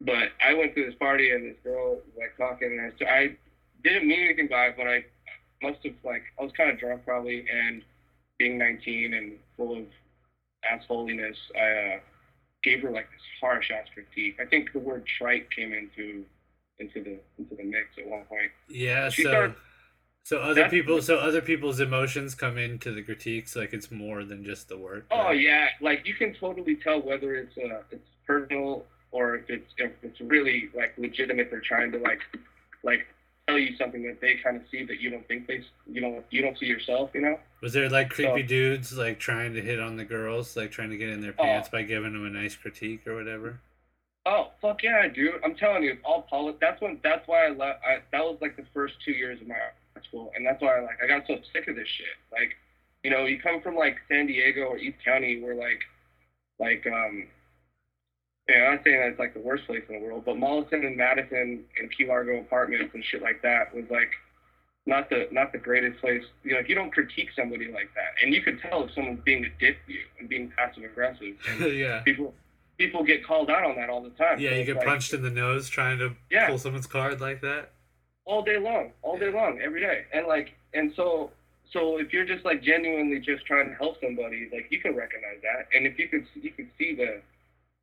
but I went to this party and this girl was like talking and I, I didn't mean anything by it, but I must have like I was kind of drunk probably and being 19 and full of assholiness, I uh, gave her like this harsh ass critique. I think the word trite came into into the into the mix at one point. Yeah, She so started- so other people so other people's emotions come into the critiques like it's more than just the work. Oh right? yeah, like you can totally tell whether it's uh it's personal or if it's if it's really like legitimate. They're trying to like like tell you something that they kind of see that you don't think they you don't you don't see yourself. You know? Was there like creepy So- dudes like trying to hit on the girls, like trying to get in their Oh. pants by giving them a nice critique or whatever? Oh fuck yeah, dude! I'm telling you, it's all politics. That's when. That's why I left. I, that was like the first two years of my school, and that's why I like I got so sick of this shit. Like, you know, you come from like San Diego or East County, where like, like um, yeah, I'm not saying that it's like the worst place in the world, but Mollison and Madison and Key Largo apartments and shit like that was like not the not the greatest place. You know, like you don't critique somebody like that, and you could tell if someone's being a dick to you and being passive aggressive. Yeah. people people get called out on that all the time. Yeah, So you get like, punched in the nose trying to Yeah. pull someone's card like that. all day long, all day long, every day, and like, and so, so if you're just like genuinely just trying to help somebody, like you can recognize that, and if you could, you could see the,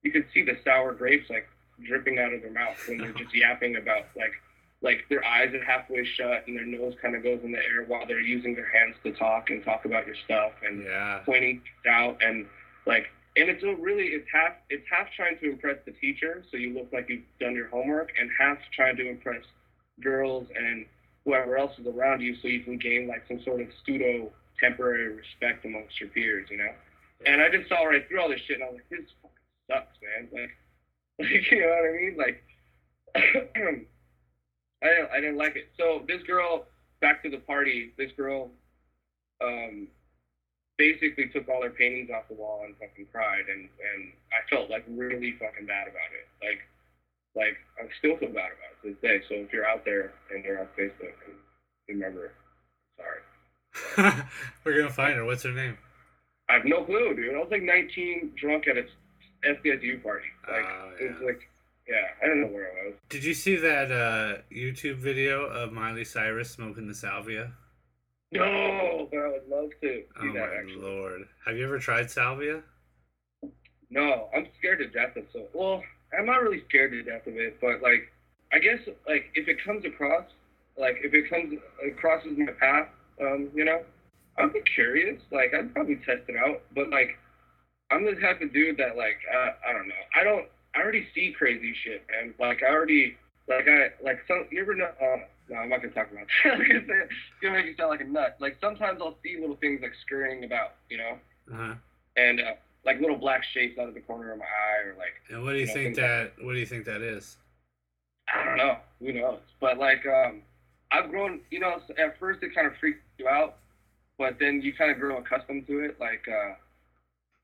you could see the sour grapes like dripping out of their mouth when they're just yapping about like, like their eyes are halfway shut and their nose kind of goes in the air while they're using their hands to talk and talk about your stuff and Yeah. pointing out and like and it's a really it's half it's half trying to impress the teacher so you look like you've done your homework and half trying to impress girls and whoever else is around you so you can gain like some sort of pseudo temporary respect amongst your peers you know and i just saw right through all this shit and i was like this sucks man like like you know what i mean like i didn't i didn't like it so this girl back to the party this girl um basically took all her paintings off the wall and fucking cried and and I felt like really fucking bad about it. Like like I still feel bad about it to this day. So if you're out there and you're on Facebook and remember, sorry. We're gonna find her. What's her name? I have no clue, dude. I was like 19, drunk at a SDSU party. Like Oh, it was like, yeah, I don't know where I was. Did you see that uh, YouTube video of Miley Cyrus smoking the salvia? No, but I would love to see Oh that my actually. lord! Have you ever tried salvia? No, I'm scared to death of so. Well, I'm not really scared to death of it, but like, I guess like if it comes across, like if it comes it crosses my path, um, you know, I'd be curious. Like I'd probably test it out, but like, I'm the type of dude that like uh, I don't know. I don't. I already see crazy shit, man. Like I already like I like some. You ever know? Uh, no, I'm not gonna talk about that. it's gonna make you sound like a nut. Like sometimes I'll see little things like scurrying about, you know, Uh-huh. and uh, like little black shapes out of the corner of my eye, or like And what do you You know, think things like- that? What do you think that is? I don't know. Who knows? But like, um, I've grown. You know, at first it kind of freaked you out, but then you kind of grow accustomed to it. Like, uh,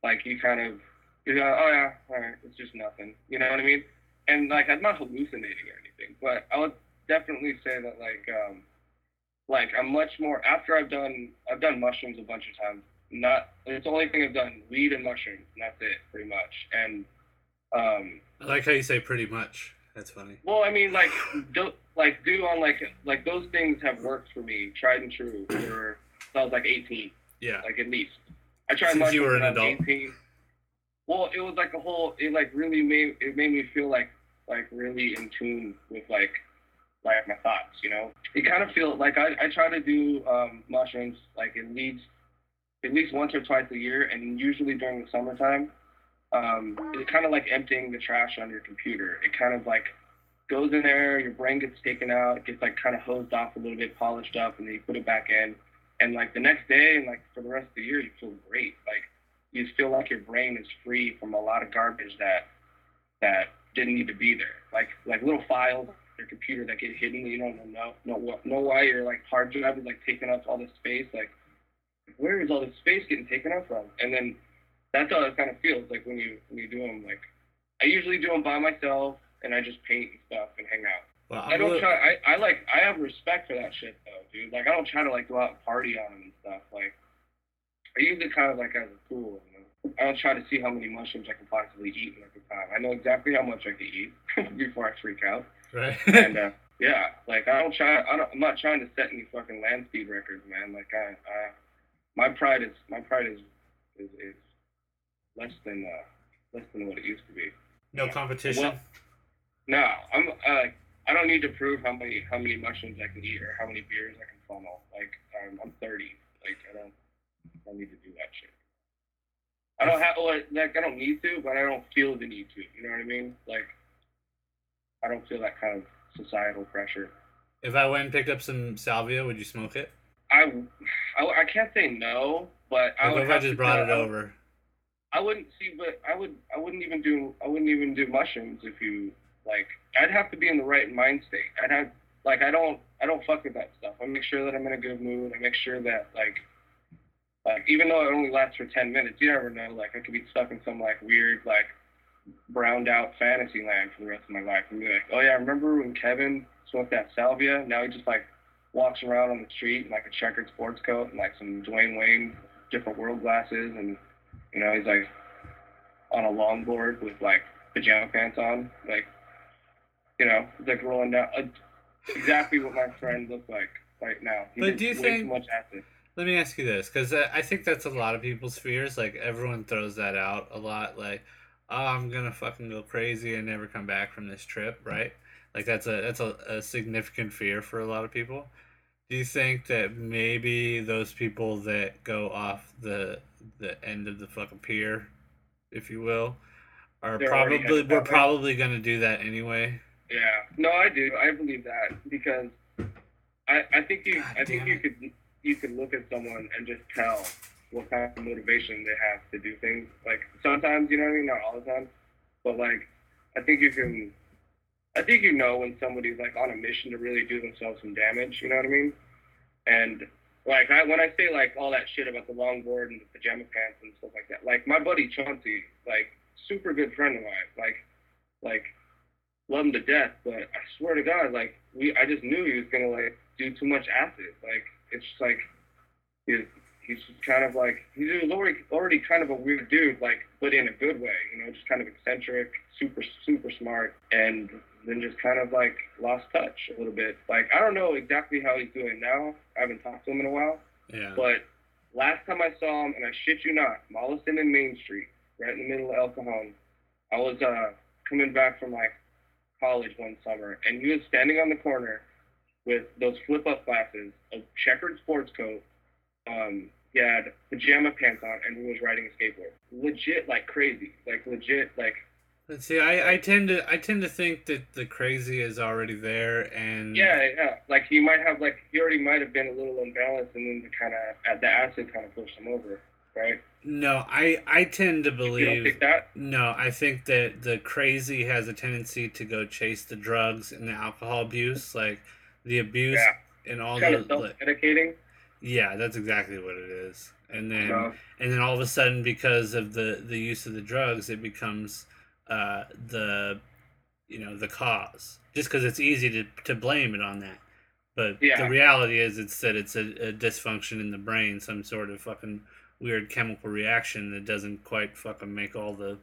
like you kind of, you know, oh yeah, all right, it's just nothing. You know what I mean? And like, I'm not hallucinating or anything, but I would definitely say that like, um, like I'm much more after I've done I've done mushrooms a bunch of times. Not it's the only thing I've done weed and mushrooms, and that's it pretty much. And um, I like how you say pretty much. That's funny. well, I mean, like, do, like, do on like, like those things have worked for me, tried and true. For since I was like 18, Yeah. like at least. I tried Since you were an adult. 18. Well, it was like a whole. It like really made it made me feel like like really in tune with like like my thoughts. You know, it kind of feel like I I try to do um, mushrooms like at least at least once or twice a year, and usually during the summertime. Um, it's kind of like emptying the trash on your computer. It kind of like goes in there, your brain gets taken out, it gets like kind of hosed off a little bit, polished up, and then you put it back in. And like the next day and like for the rest of the year, you feel great. Like you feel like your brain is free from a lot of garbage that that didn't need to be there. Like like little files on your computer that get hidden. You don't know know know why your like hard drive is like taking up all this space. Like where is all this space getting taken up from? And then that's how it kind of feels like when you when you do them. Like I usually do them by myself and I just paint and stuff and hang out. Well, I don't li- try. I, I like. I have respect for that shit though, dude. Like I don't try to like go out and party on them and stuff. Like I use it kind of like as a tool. You know? I don't try to see how many mushrooms I can possibly eat in like a time. I know exactly how much I can eat before I freak out. right. And uh, yeah, like I don't try. I don't, I'm not trying to set any fucking land speed records, man. Like I, I my pride is my pride is is, is less than uh, less than what it used to be. no competition. Well- No, I'm. Uh, I don't need to prove how many how many mushrooms I can eat or how many beers I can funnel. Like um, I'm 30. Like I don't. I don't need to do that shit. I don't have like I don't need to, but I don't feel the need to. You know what I mean? Like I don't feel that kind of societal pressure. if I went and picked up some salvia, would you smoke it? I, I, I can't say no, but I Like, would if I just brought it I over? I wouldn't see, but I would. I wouldn't even do. I wouldn't even do mushrooms if you like. I'd have to be in the right mind state. I'd have like I don't. I don't fuck with that stuff. I make sure that I'm in a good mood. I make sure that like, like even though it only lasts for ten minutes, you never know. Like I could be stuck in some like weird like browned out fantasy land for the rest of my life and be like, oh yeah, I remember when Kevin smoked that salvia? Now he just like walks around on the street in like a checkered sports coat and like some Dwayne Wayne different world glasses and you know, he's like on a longboard with like pajama pants on, like you know, like rolling down. Uh, exactly what my friend looks like right now. He But do you think- too much acid? Let me ask you this, because I I think that's a lot of people's fears. Like everyone throws that out a lot. Like, oh, I'm gonna fucking go crazy and never come back from this trip, right? Like that's a that's a, a significant fear for a lot of people. Do you think that maybe those people that go off the the end of the fucking pier, if you will, are They're probably we're probably gonna do that anyway? Yeah, no, I do. I believe that because I I think you God I think you could you could look at someone and just tell what kind of motivation they have to do things. Like sometimes, you know what I mean, not all the time, but like I think you can. I think you know when somebody's like on a mission to really do themselves some damage. You know what I mean? And like I when I say like all that shit about the longboard and the pajama pants and stuff like that, like my buddy Chauncey, like super good friend of mine, like like love him to death, but I swear to God, like we, I just knew he was gonna like do too much acid. Like it's just like he's he's kind of like he's already already kind of a weird dude, like but in a good way, you know, just kind of eccentric, super super smart, and then just kind of like lost touch a little bit. Like I don't know exactly how he's doing now. I haven't talked to him in a while, Yeah. but last time I saw him, and I shit you not, Mollison and Main Street, right in the middle of El Cajon. I was uh, coming back from like college one summer, and he was standing on the corner with those flip up glasses, a checkered sports coat. Um, he had pajama pants on, and he was riding a skateboard. Legit, like crazy, like legit, like. Let's see. I, I tend to I tend to think that the crazy is already there, and Yeah, yeah. Like he might have, like he already might have been a little unbalanced, and then the kind of the acid kind of pushed him over, right? No, I I tend to believe. No, I think that the crazy has a tendency to go chase the drugs and the alcohol abuse, like the abuse Yeah. and all Kind the self-medicating. yeah, that's exactly what it is. And then know? and then all of a sudden because of the the use of the drugs, it becomes uh, the you know the cause just because it's easy to to blame it on that. But Yeah. the reality is, it's that it's a, a dysfunction in the brain, some sort of fucking weird chemical reaction that doesn't quite fucking make all the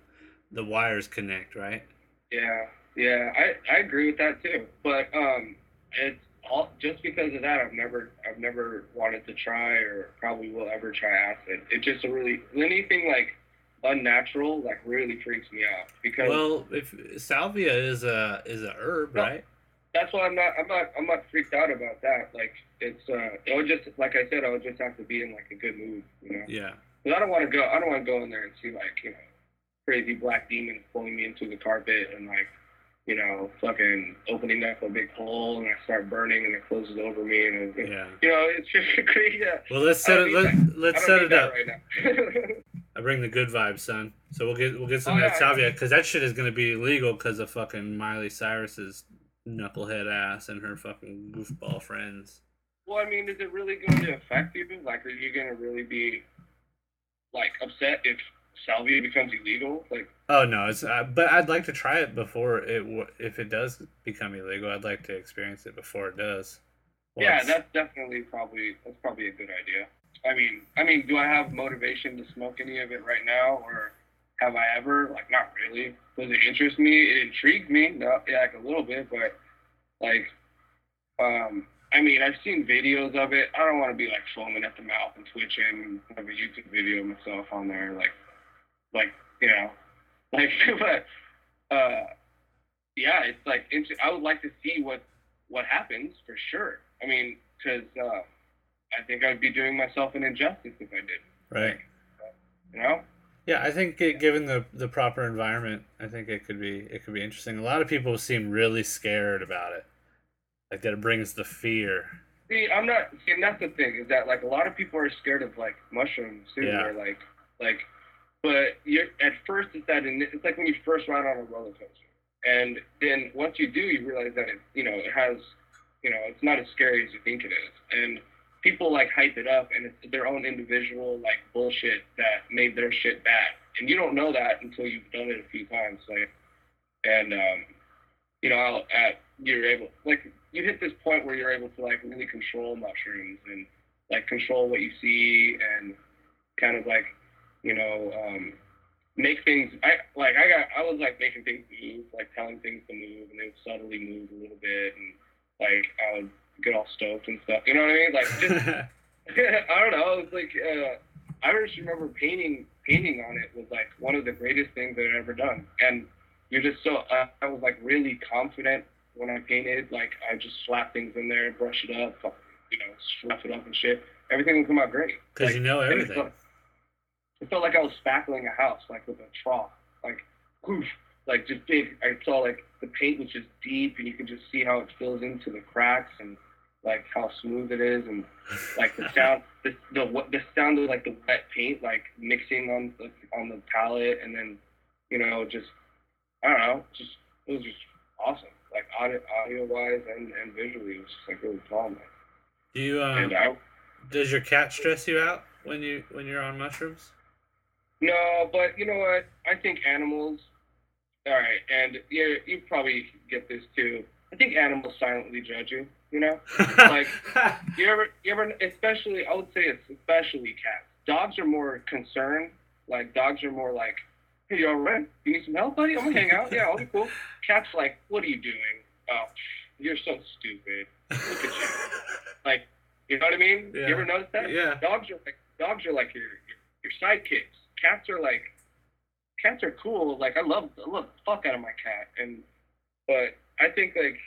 the wires connect, right? Yeah, yeah, I, I agree with that too. But um, it's all just because of that. I've never I've never wanted to try or probably will ever try acid. It just really anything like unnatural like really freaks me out because Well, if salvia is a is a herb, No. right? That's why I'm not I'm not I'm not freaked out about that. Like it's uh it would just like I said I would just have to be in like a good mood, you know. Yeah. Because I don't want to go I don't want to go in there and see like you know crazy black demons pulling me into the carpet and like you know fucking opening up a big hole and I start burning and it closes over me and it, Yeah. you know it's just crazy. Well, let's set it. need Let, that. let's set it up. right now. I bring the good vibes, son. So we'll get we'll get some Oh, of that yeah. salvia because that shit is gonna be illegal because of fucking Miley Cyrus's knucklehead ass and her fucking goofball friends. well, I mean, is it really going to affect you? Like, are you going to really be like upset if salvia becomes illegal? Like, Oh no, it's uh, but I'd like to try it before it w- if it does become illegal. I'd like to experience it before it does. yeah, that's definitely probably that's probably a good idea. I mean, I mean, do I have motivation to smoke any of it right now, or have I ever? Like, not really. Does it interest me? It intrigues me, no, yeah, like a little bit, but like, um, I mean, I've seen videos of it. I don't want to be like foaming at the mouth and twitching and have a YouTube video of myself on there, like, like you know, like, but uh, yeah, it's like I would like to see what what happens for sure. I mean, because uh, I think I'd be doing myself an injustice if I did. right. You know? Yeah, I think it, given the the proper environment, I think it could be it could be interesting. A lot of people seem really scared about it, like that it brings the fear. See, I'm not. See, and that's the thing is that like a lot of people are scared of like mushrooms too. Yeah. Or like, like, but you're at first it's that in, it's like when you first ride on a roller coaster, and then once you do, you realize that it you know it has you know it's not as scary as you think it is, and people like hype it up, and it's their own individual like bullshit that made their shit bad, and you don't know that until you've done it a few times, like, and um, you know, I'll, at you're able like you hit this point where you're able to like really control mushrooms and like control what you see and kind of like you know um, make things. I like I got I was like making things move, like telling things to move, and they would subtly move a little bit, and like I would get all stoked and stuff. You know what I mean? Like just I don't know. It's like uh, I just remember painting painting on it was like one of the greatest things that I've ever done, and you're just so uh, I was like really confident when I painted. Like I just slap things in there, brush it up, you know, slap it up and shit. Everything would come out great. Because Like, you know and it everything. felt, it felt like I was spackling a house, like with a trough, like whoosh, like just big. I saw like the paint was just deep, and you could just see how it fills into the cracks and like how smooth it is, and like the sound, the the what the sound of like the wet paint like mixing on the on the palette, and then you know just I don't know, just it was just awesome, like audio audio wise and and visually, it was just like really calm. Do you um? I Does your cat stress you out when you when you're on mushrooms? no, but you know what? I think animals. All right, and yeah, you probably get this too. I think animals silently judge you. You know. Like- You ever, you ever, especially, I would say it's especially cats. Dogs are more concerned. Like dogs are more like, "Hey, you all right? You need some help, buddy? I'm gonna hang out. Yeah, I'll be cool." Cats like, "What are you doing? Oh, you're so stupid. Look at you." Like, you know what I mean? Yeah. You ever notice that? yeah. Dogs are like, dogs are like your your, your sidekicks. Cats are like, cats are cool. Like I love I love the fuck out of my cat, and but I think like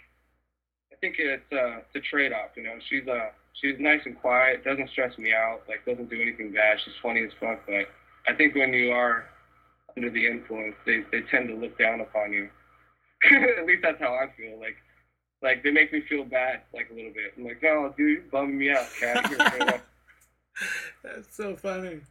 think it's uh it's a trade off. You know, she's uh she's nice and quiet, doesn't stress me out, like doesn't do anything bad. She's funny as fuck, but I think when you are under the influence, they they tend to look down upon you. At least that's how I feel. Like like they make me feel bad like a little bit. I'm like, oh dude, you're bumming me out, cat. that's so funny.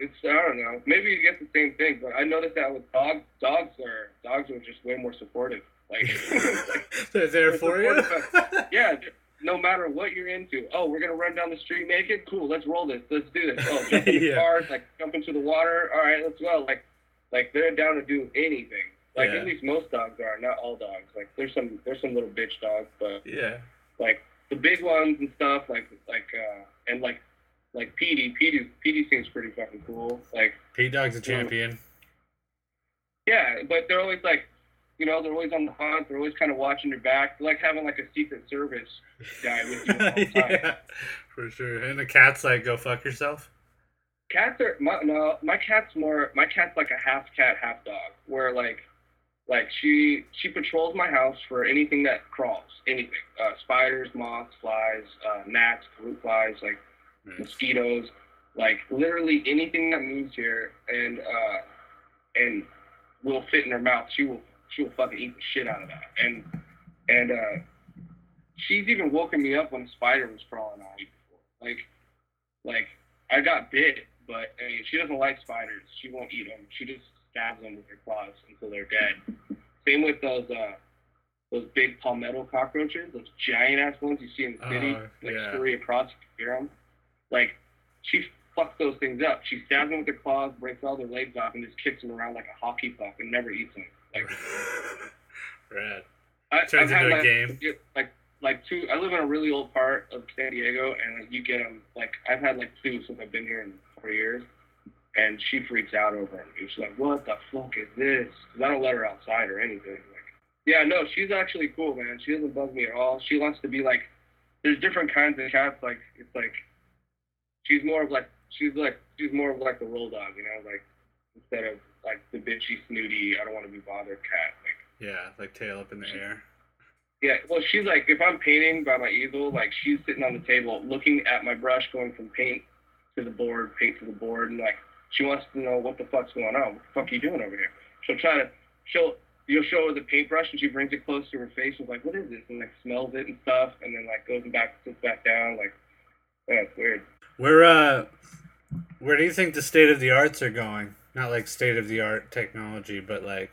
It's I don't know. Maybe you get the same thing, but I noticed that with dogs. Dogs are dogs are just way more supportive. Like, they're there for you. yeah, no matter what you're into. Oh, we're gonna run down the street naked. Cool, let's roll this. Let's do this. Oh, jump in the yeah. cars, like jump into the water. All right, let's go. Like, like they're down to do anything. Like yeah. at least most dogs are, not all dogs. Like there's some there's some little bitch dogs, but yeah, like the big ones and stuff. Like like uh and like like Petey. Petey Petey seems pretty fucking cool. Like Pete Dog's a champion. Yeah, but they're always like, you know, they're always on the hunt. They're always kind of watching your back. They're like having like a secret service guy with you all the time. yeah, for sure. And the cat's like, go fuck yourself. Cats are my, no, my cat's more. My cat's like a half cat, half dog. Where like, like she she patrols my house for anything that crawls, anything, uh, spiders, moths, flies, uh, gnats, fruit flies, like nice. mosquitoes, like literally anything that moves here and uh, and will fit in her mouth. She will she will fucking eat the shit out of that. And and uh, she's even woken me up when a spider was crawling on me before. Like like I got bit, but I mean she doesn't like spiders. She won't eat them. She just stabs them with her claws until they're dead. Same with those uh, those big palmetto cockroaches, those giant ass ones you see in the city, uh, like yeah. scurry across, you hear them. Like, she fucks those things up. She stabs them with her claws, breaks all their legs off, and just kicks them around like a hockey puck and never eats them. Rad. I, Turns I've into a like, game. Like, like two. I live in a really old part of San Diego, and like, you get them. Like, I've had like two since I've been here in four years, and she freaks out over them. She's like, "What the fuck is this?" Because I don't let her outside or anything. Like, yeah, no, she's actually cool, man. She doesn't bug me at all. She wants to be like. There's different kinds of cats. Like, it's like she's more of like she's like she's more of like the roll dog, you know, like instead of like the bitchy, snooty, I don't want to be bothered cat. Like yeah, like tail up in the air. Yeah, well, she's like if I'm painting by my easel, like she's sitting on the table looking at my brush, going from paint to the board, paint to the board, and like she wants to know what the fuck's going on. What the fuck are you doing over here? She'll try to she'll you'll show her the paintbrush and she brings it close to her face and like, what is this? And like smells it and stuff, and then like goes back sits back down. Like, yeah, weird. Where uh, where do you think the state of the arts are going? Not like state of the art technology, but like,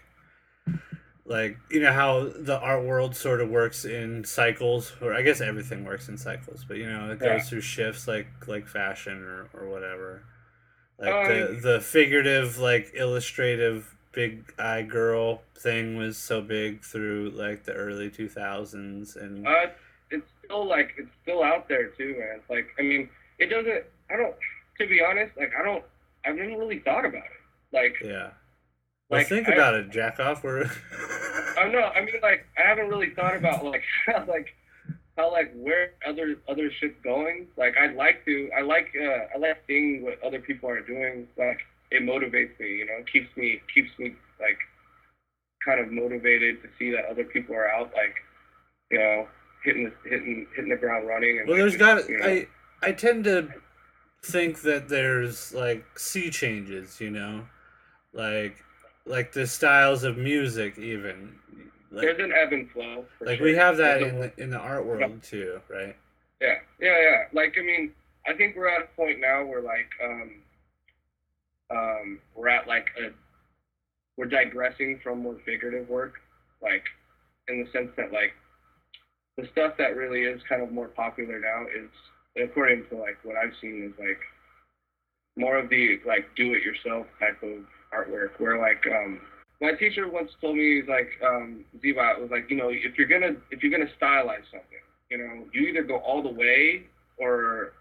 like you know how the art world sort of works in cycles, or I guess everything works in cycles, but you know it goes yeah. through shifts, like like fashion or or whatever. Like um, the the figurative, like illustrative big eye girl thing was so big through like the early two thousands, and uh, it's still like it's still out there too, man. Like I mean it doesn't. I don't. To be honest, like I don't. I've never really thought about it. Like yeah. Like, think I, about it, jack off. Where I don't know. I mean, like I haven't really thought about like how like how like where other other shit's going. Like I'd like to. I like uh, I like seeing what other people are doing. Like it motivates me. You know, keeps me keeps me like kind of motivated to see that other people are out like you know hitting the hitting hitting the ground running. And, well, like, there's got you know, I I tend to think that there's like sea changes, you know, like like the styles of music even. Like, there's an ebb and flow. like sure. we have that in the, in the art world yeah. too, right? Yeah, yeah, yeah. Like I mean, I think we're at a point now where like um um we're at like a we're digressing from more figurative work, like in the sense that like the stuff that really is kind of more popular now is according to like what I've seen is like more of the like do it yourself type of artwork where like um my teacher once told me like um Ziva was like, you know, if you're gonna if you're gonna stylize something, you know, you either go all the way or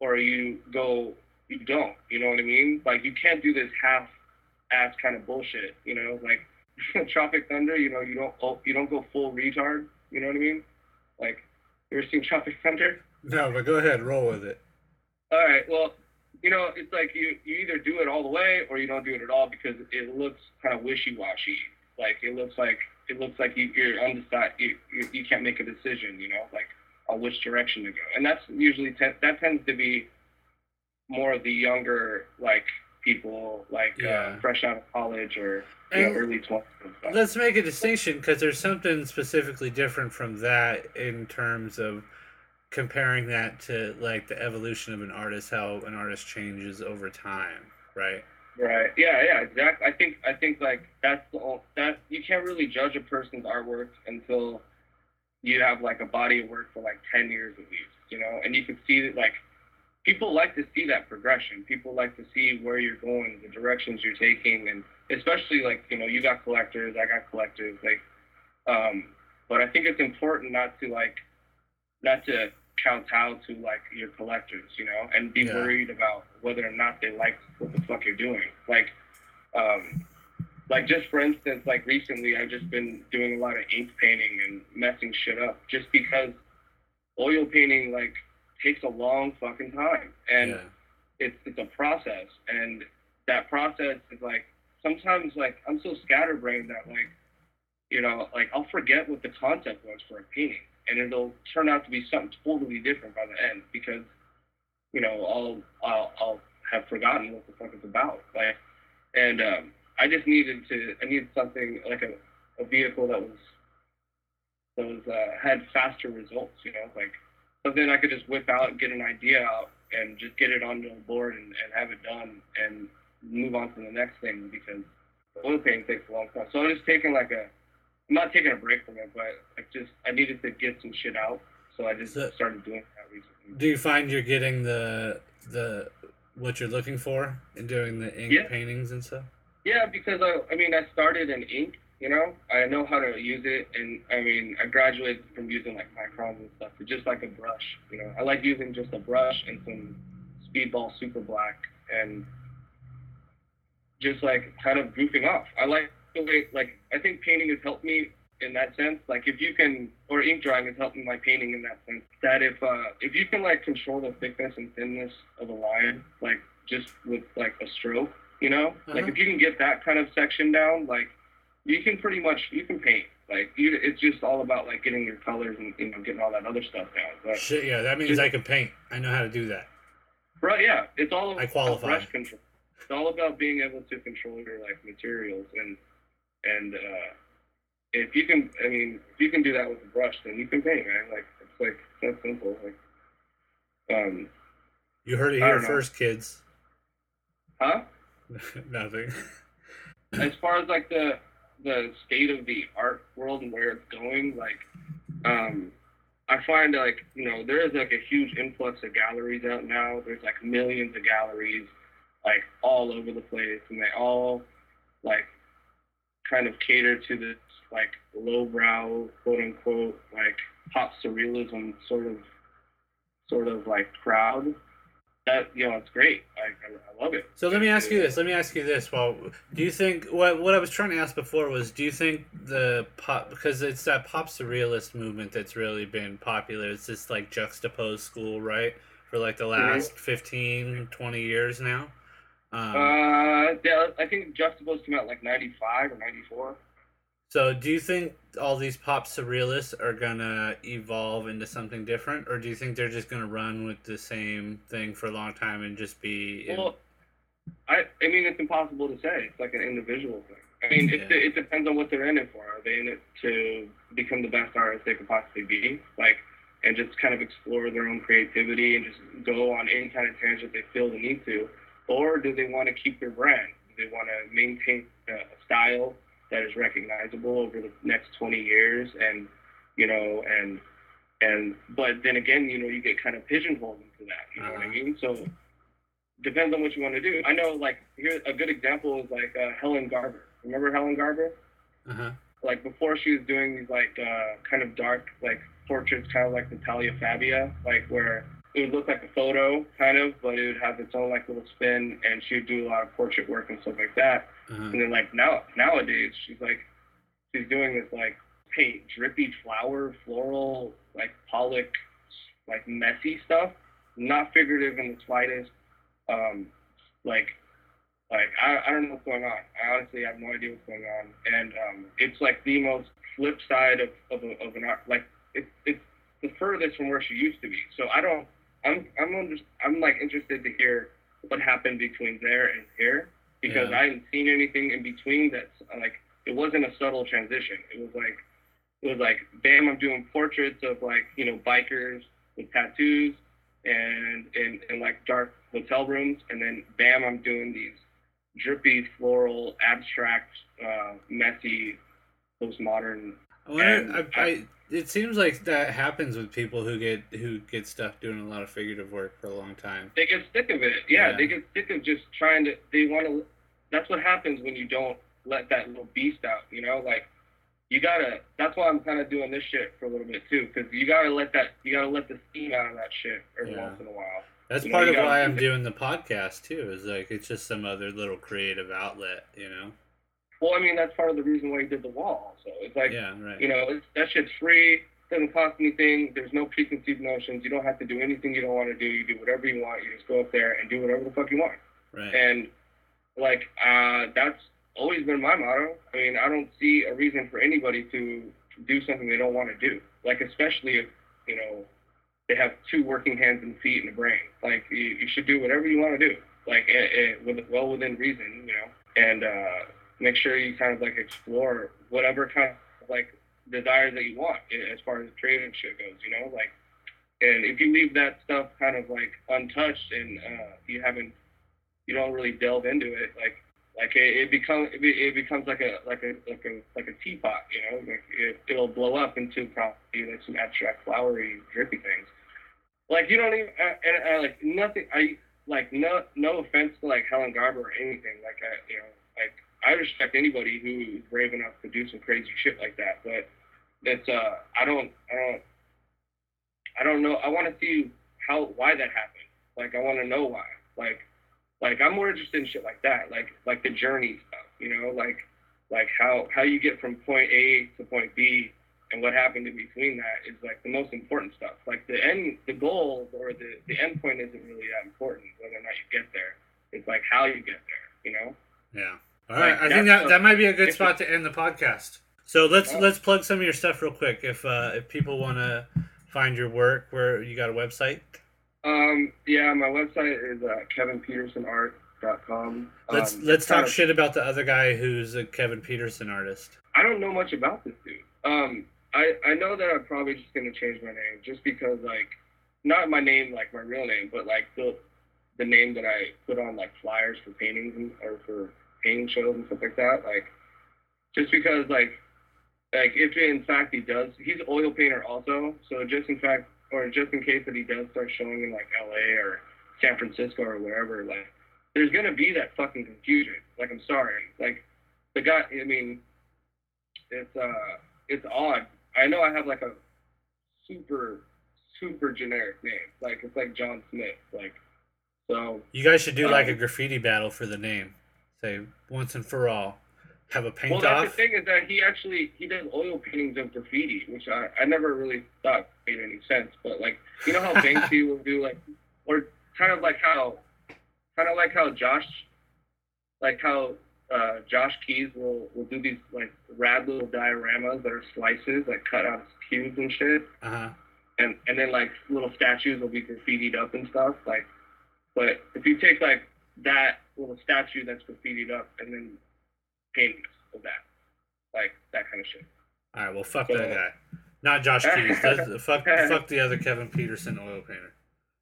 or you go you don't, you know what I mean? Like you can't do this half ass kind of bullshit, you know, like Tropic Thunder, you know, you don't you don't go full retard, you know what I mean? Like you ever seen Tropic Thunder? No, but go ahead, roll with it. All right. Well, you know, it's like you you either do it all the way or you don't do it at all because it looks kind of wishy washy. Like it looks like it looks like you, you're undecided. You, you you can't make a decision. You know, like on which direction to go. And that's usually te- that tends to be more of the younger like people, like uh, Yeah. uh, fresh out of college or you know, early twenties. Let's make a distinction because there's something specifically different from that in terms of comparing that to like the evolution of an artist, how an artist changes over time, right? Right. Yeah. Yeah. Exactly. I think. I think like that's the ol- that you can't really judge a person's artwork until you have like a body of work for like ten years at least, you know, and you can see that like people like to see that progression. People like to see where you're going, the directions you're taking, and especially like you know you got collectors, I got collectors, like. Um, but I think it's important not to like, not to kowtow to like your collectors, you know, and be Yeah. worried about whether or not they like what the fuck you're doing. Like, um, like just for instance, like recently I've just been doing a lot of ink painting and messing shit up just because oil painting like takes a long fucking time and yeah. it's it's a process and that process is like sometimes like I'm so scatterbrained that like you know like I'll forget what the concept was for a painting and it'll turn out to be something totally different by the end because you know I'll I'll, I'll have forgotten what the fuck it's about like and um, I just needed to I needed something like a, a vehicle that was that was uh, had faster results you know like something I could just whip out and get an idea out and just get it onto a board and, and have it done and move on to the next thing because oil painting takes a long time. So I'm just taking like a, I'm not taking a break from it, but like just I needed to get some shit out, so I just So- started doing that recently. Do you find you're getting the the what you're looking for in doing the ink Yeah. paintings and stuff? Yeah, because I, I mean, I started in ink, you know, I know how to use it, and I mean, I graduated from using like microns and stuff to just like a brush, you know. I like using just a brush and some speedball super black and just like kind of goofing off. I like the way, like, I think painting has helped me in that sense. Like, if you can, or ink drawing has helped me my painting in that sense. That if uh, if you can like control the thickness and thinness of a line, like just with like a stroke, you know, like Uh-huh. if you can get that kind of section down, like you can pretty much you can paint. Like you, it's just all about like getting your colors and you know getting all that other stuff down. But Shit, yeah, that means I can paint. I know how to do that. Right, yeah, it's all about I qualify. brush control. It's all about being able to control your like materials and and uh, if you can, I mean, if you can do that with a brush, then you can paint, man. Like it's like that simple. Like, um, You heard it here first, kids. huh? Nothing. as far as like the the state of the art world and where it's going, like um I find like, you know, there is like a huge influx of galleries out now. There's like millions of galleries like all over the place and they all like kind of cater to this like lowbrow quote unquote like pop surrealism sort of sort of like crowd. That you know, it's great. I, I, I love it. So let me ask you this. Let me ask you this. Well, do you think what what I was trying to ask before was do you think the pop because it's that pop surrealist movement that's really been popular. It's this like Juxtapoz school, right? For like the mm-hmm. last 15, 20 years now. Um, Uh, yeah, I think Juxtapoz came out like '95 or '94. so do you think all these pop surrealists are gonna evolve into something different, or do you think they're just gonna run with the same thing for a long time and just be? in- Well, I I mean it's impossible to say. It's like an individual thing. I mean, it, it depends on what they're in it for. Are they in it to become the best artist they could possibly be, like, and just kind of explore their own creativity and just go on any kind of tangent they feel the need to, or do they want to keep their brand? Do they want to maintain a, style that is recognizable over the next 20 years, and you know, and and but then again, you know, you get kind of pigeonholed into that. You know what I Uh-huh. mean? So depends on what you want to do. I know, like, here a good example is like uh, Helen Garber. Remember Helen Garber? uh-huh. Like before she was doing these like uh, kind of dark like portraits, kind of like Natalia Fabia, like where it would look like a photo, kind of, but it would have its own like little spin, and she would do a lot of portrait work and stuff like that. Uh-huh. And then like now nowadays she's like she's doing this like paint drippy flower floral like Pollock like messy stuff, not figurative in the slightest. Um, like, like I, I don't know what's going on. I honestly have no idea what's going on, and um, it's like the most flip side of of, a, of an art. Like it's it's the furthest from where she used to be. So I don't. I'm I'm under, I'm like interested to hear what happened between there and here because Yeah. I haven't seen anything in between that's like it wasn't a subtle transition. It was like it was like bam, I'm doing portraits of like you know bikers with tattoos and in and like dark hotel rooms, and then bam, I'm doing these drippy floral abstract uh, messy postmodern I wonder. I, I, it seems like that happens with people who get who get stuck doing a lot of figurative work for a long time. they get sick of it. Yeah, Yeah. they get sick of just trying to. They want to. That's what happens when you don't let that little beast out. You know, like you gotta. That's why I'm kind of doing this shit for a little bit too, because you gotta let that. You gotta let the steam out of that shit every Yeah. once in a while. That's You part you of why I'm doing the podcast too. Is like it's just some other little creative outlet, you know? Well, I mean, that's part of the reason why he did the wall. So it's like, yeah, right. you know, it's, that shit's free. Doesn't cost anything. There's no preconceived notions. You don't have to do anything you don't want to do. You do whatever you want. You just go up there and do whatever the fuck you want. right. And like uh, that's always been my motto. I mean, I don't see a reason for anybody to do something they don't want to do. Like especially if you know they have two working hands and feet and a brain. Like you, you should do whatever you want to do. Like eh, eh, with well within reason, you know, and uh, make sure you kind of like explore whatever kind of like desires that you want as far as creative shit goes. You know, like. And if you leave that stuff kind of like untouched and uh, you haven't you don't really delve into it like like it, it becomes it, it becomes like a like a like a like a teapot you know like it, it'll blow up into probably like some abstract flowery drippy things like you don't even uh, and uh, like nothing i like no no offense to like helen garber or anything like i you know like i respect anybody who is brave enough to do some crazy shit like that but that's uh i don't i don't i don't know i want to see how why that happened like i want to know why like like I'm more interested in shit like that, like like the journey stuff, you know, like like how how you get from point A to point B and what happened in between that is like the most important stuff. Like the end, the goal or the the end point isn't really that important whether or not you get there. It's like how you get there, you know. Yeah. All right. Like, I think that that might be a good spot to end the podcast. So let's Oh. let's plug some of your stuff real quick. If uh, if people want to find your work, where you got a website? Um, yeah, my website is uh, kevinpetersonart.com. Let's um, let's talk of- shit about the other guy who's a Kevin Peterson artist. I don't know much about this dude. Um, I I know that I'm probably just gonna change my name just because like not my name like my real name, but like the the name that I put on like flyers for paintings and, or for painting shows and stuff like that. Like just because like like if in fact he does, he's an oil painter also. So just in fact, or just in case that he does start showing in like L.A. or San Francisco or wherever, like there's gonna be that fucking confusion. Like I'm sorry, like the guy. I mean, it's uh, it's odd. I know I have like a super super generic name. Like it's like John Smith. Like so. You guys should do like a Um, graffiti battle for the name. Say once and for all. Have a paint Well, that's off. the thing is that he actually he does oil paintings of graffiti, which I, I never really thought made any sense. But like you know how Banksy will do like, or kind of like how, kind of like how Josh, like how uh, Josh Keyes will will do these like rad little dioramas that are slices like cut out of cubes and shit, Uh huh. and and then like little statues will be graffitied up and stuff. Like, but if you take like that little statue that's graffitied up and then paintings of that, like that kind of shit. All right. Well, fuck So- that guy. Not Josh Keyes. Fuck fuck the other Kevin Peterson oil painter.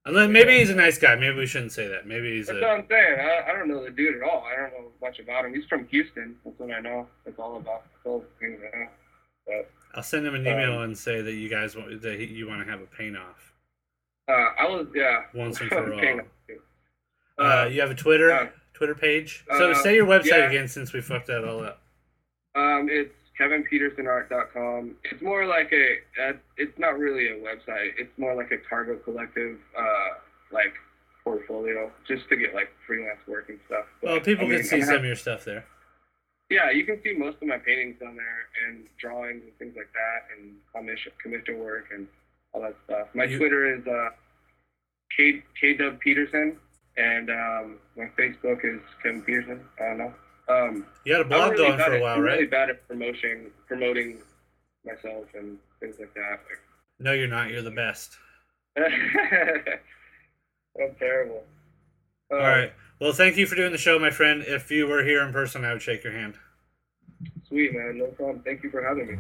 Unless maybe he's a nice guy. Maybe we shouldn't say that. Maybe he's That's a. what I'm saying. I, I don't know the dude at all. I don't know much about him. He's from Houston. That's what I know. That's all about. That's all the I know. But I'll send him an email Um, and say that you guys want that he- you want to have a paint off uh, I was yeah. once and for all. Uh, Uh, you have a Twitter uh, Twitter page. So uh, say your website yeah. again since we fucked that all up. Um, it's kevinpetersonart.com. It's more like a. Uh, it's not really a website. It's more like a cargo collective, uh, like portfolio, just to get like freelance work and stuff. But, Well, people I mean, can see I'm some of your stuff there. Yeah, you can see most of my paintings on there and drawings and things like that, and commission commission work and all that stuff. My You- Twitter is uh, K K Dub Peterson. And um, my Facebook is Kevin Peterson. I don't know. Um, You had a blog really going for a at- while, I'm really bad at promoting promoting myself and things like that. No, you're not. You're the best. I'm terrible. Um, All right. Well, thank you for doing the show, my friend. If you were here in person, I would shake your hand. Sweet man, no problem. Thank you for having me.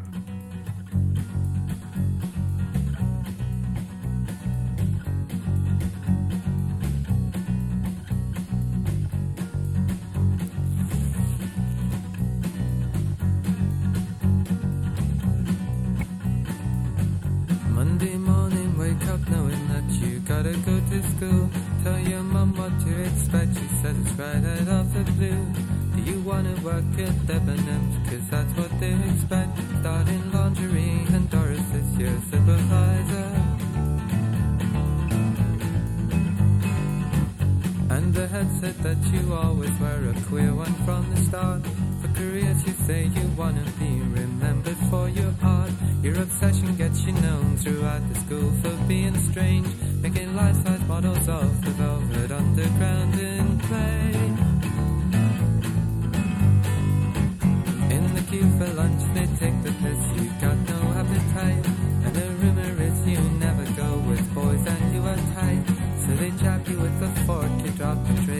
Gotta go to school. Tell your mum what to expect, she says it's right out of the blue. Do you wanna work at Debenhams? Cause that's what they expect. Starting lingerie, and Doris is your supervisor. And the head said that you always were a queer one from the start. For careers, you say you wanna be remembered for your art. Your obsession gets you known throughout the school for being strange, making life-size models of the velvet underground in clay. In the queue for lunch, they take the piss. You got no appetite, and the rumor is you never go with boys and you are tight. So they jab you with a fork, you drop the tray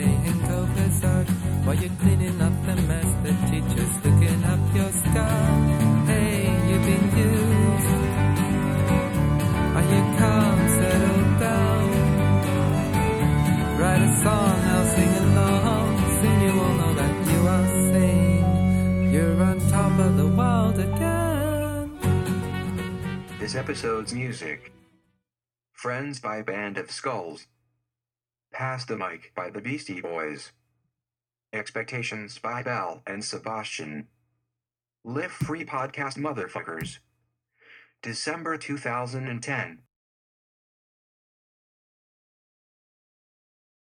you're cleaning up the mess. The teacher's looking up your skirt. Hey, you've been used. Are you calm? Settle down. Write a song, I'll sing along. Soon you will know that you are sane. You're on top of the world again. This episode's music Friends by Band of Skulls. Pass the Mic by the Beastie Boys. Expectations by Belle and Sebastian. Live Free Podcast Motherfuckers. December 2010.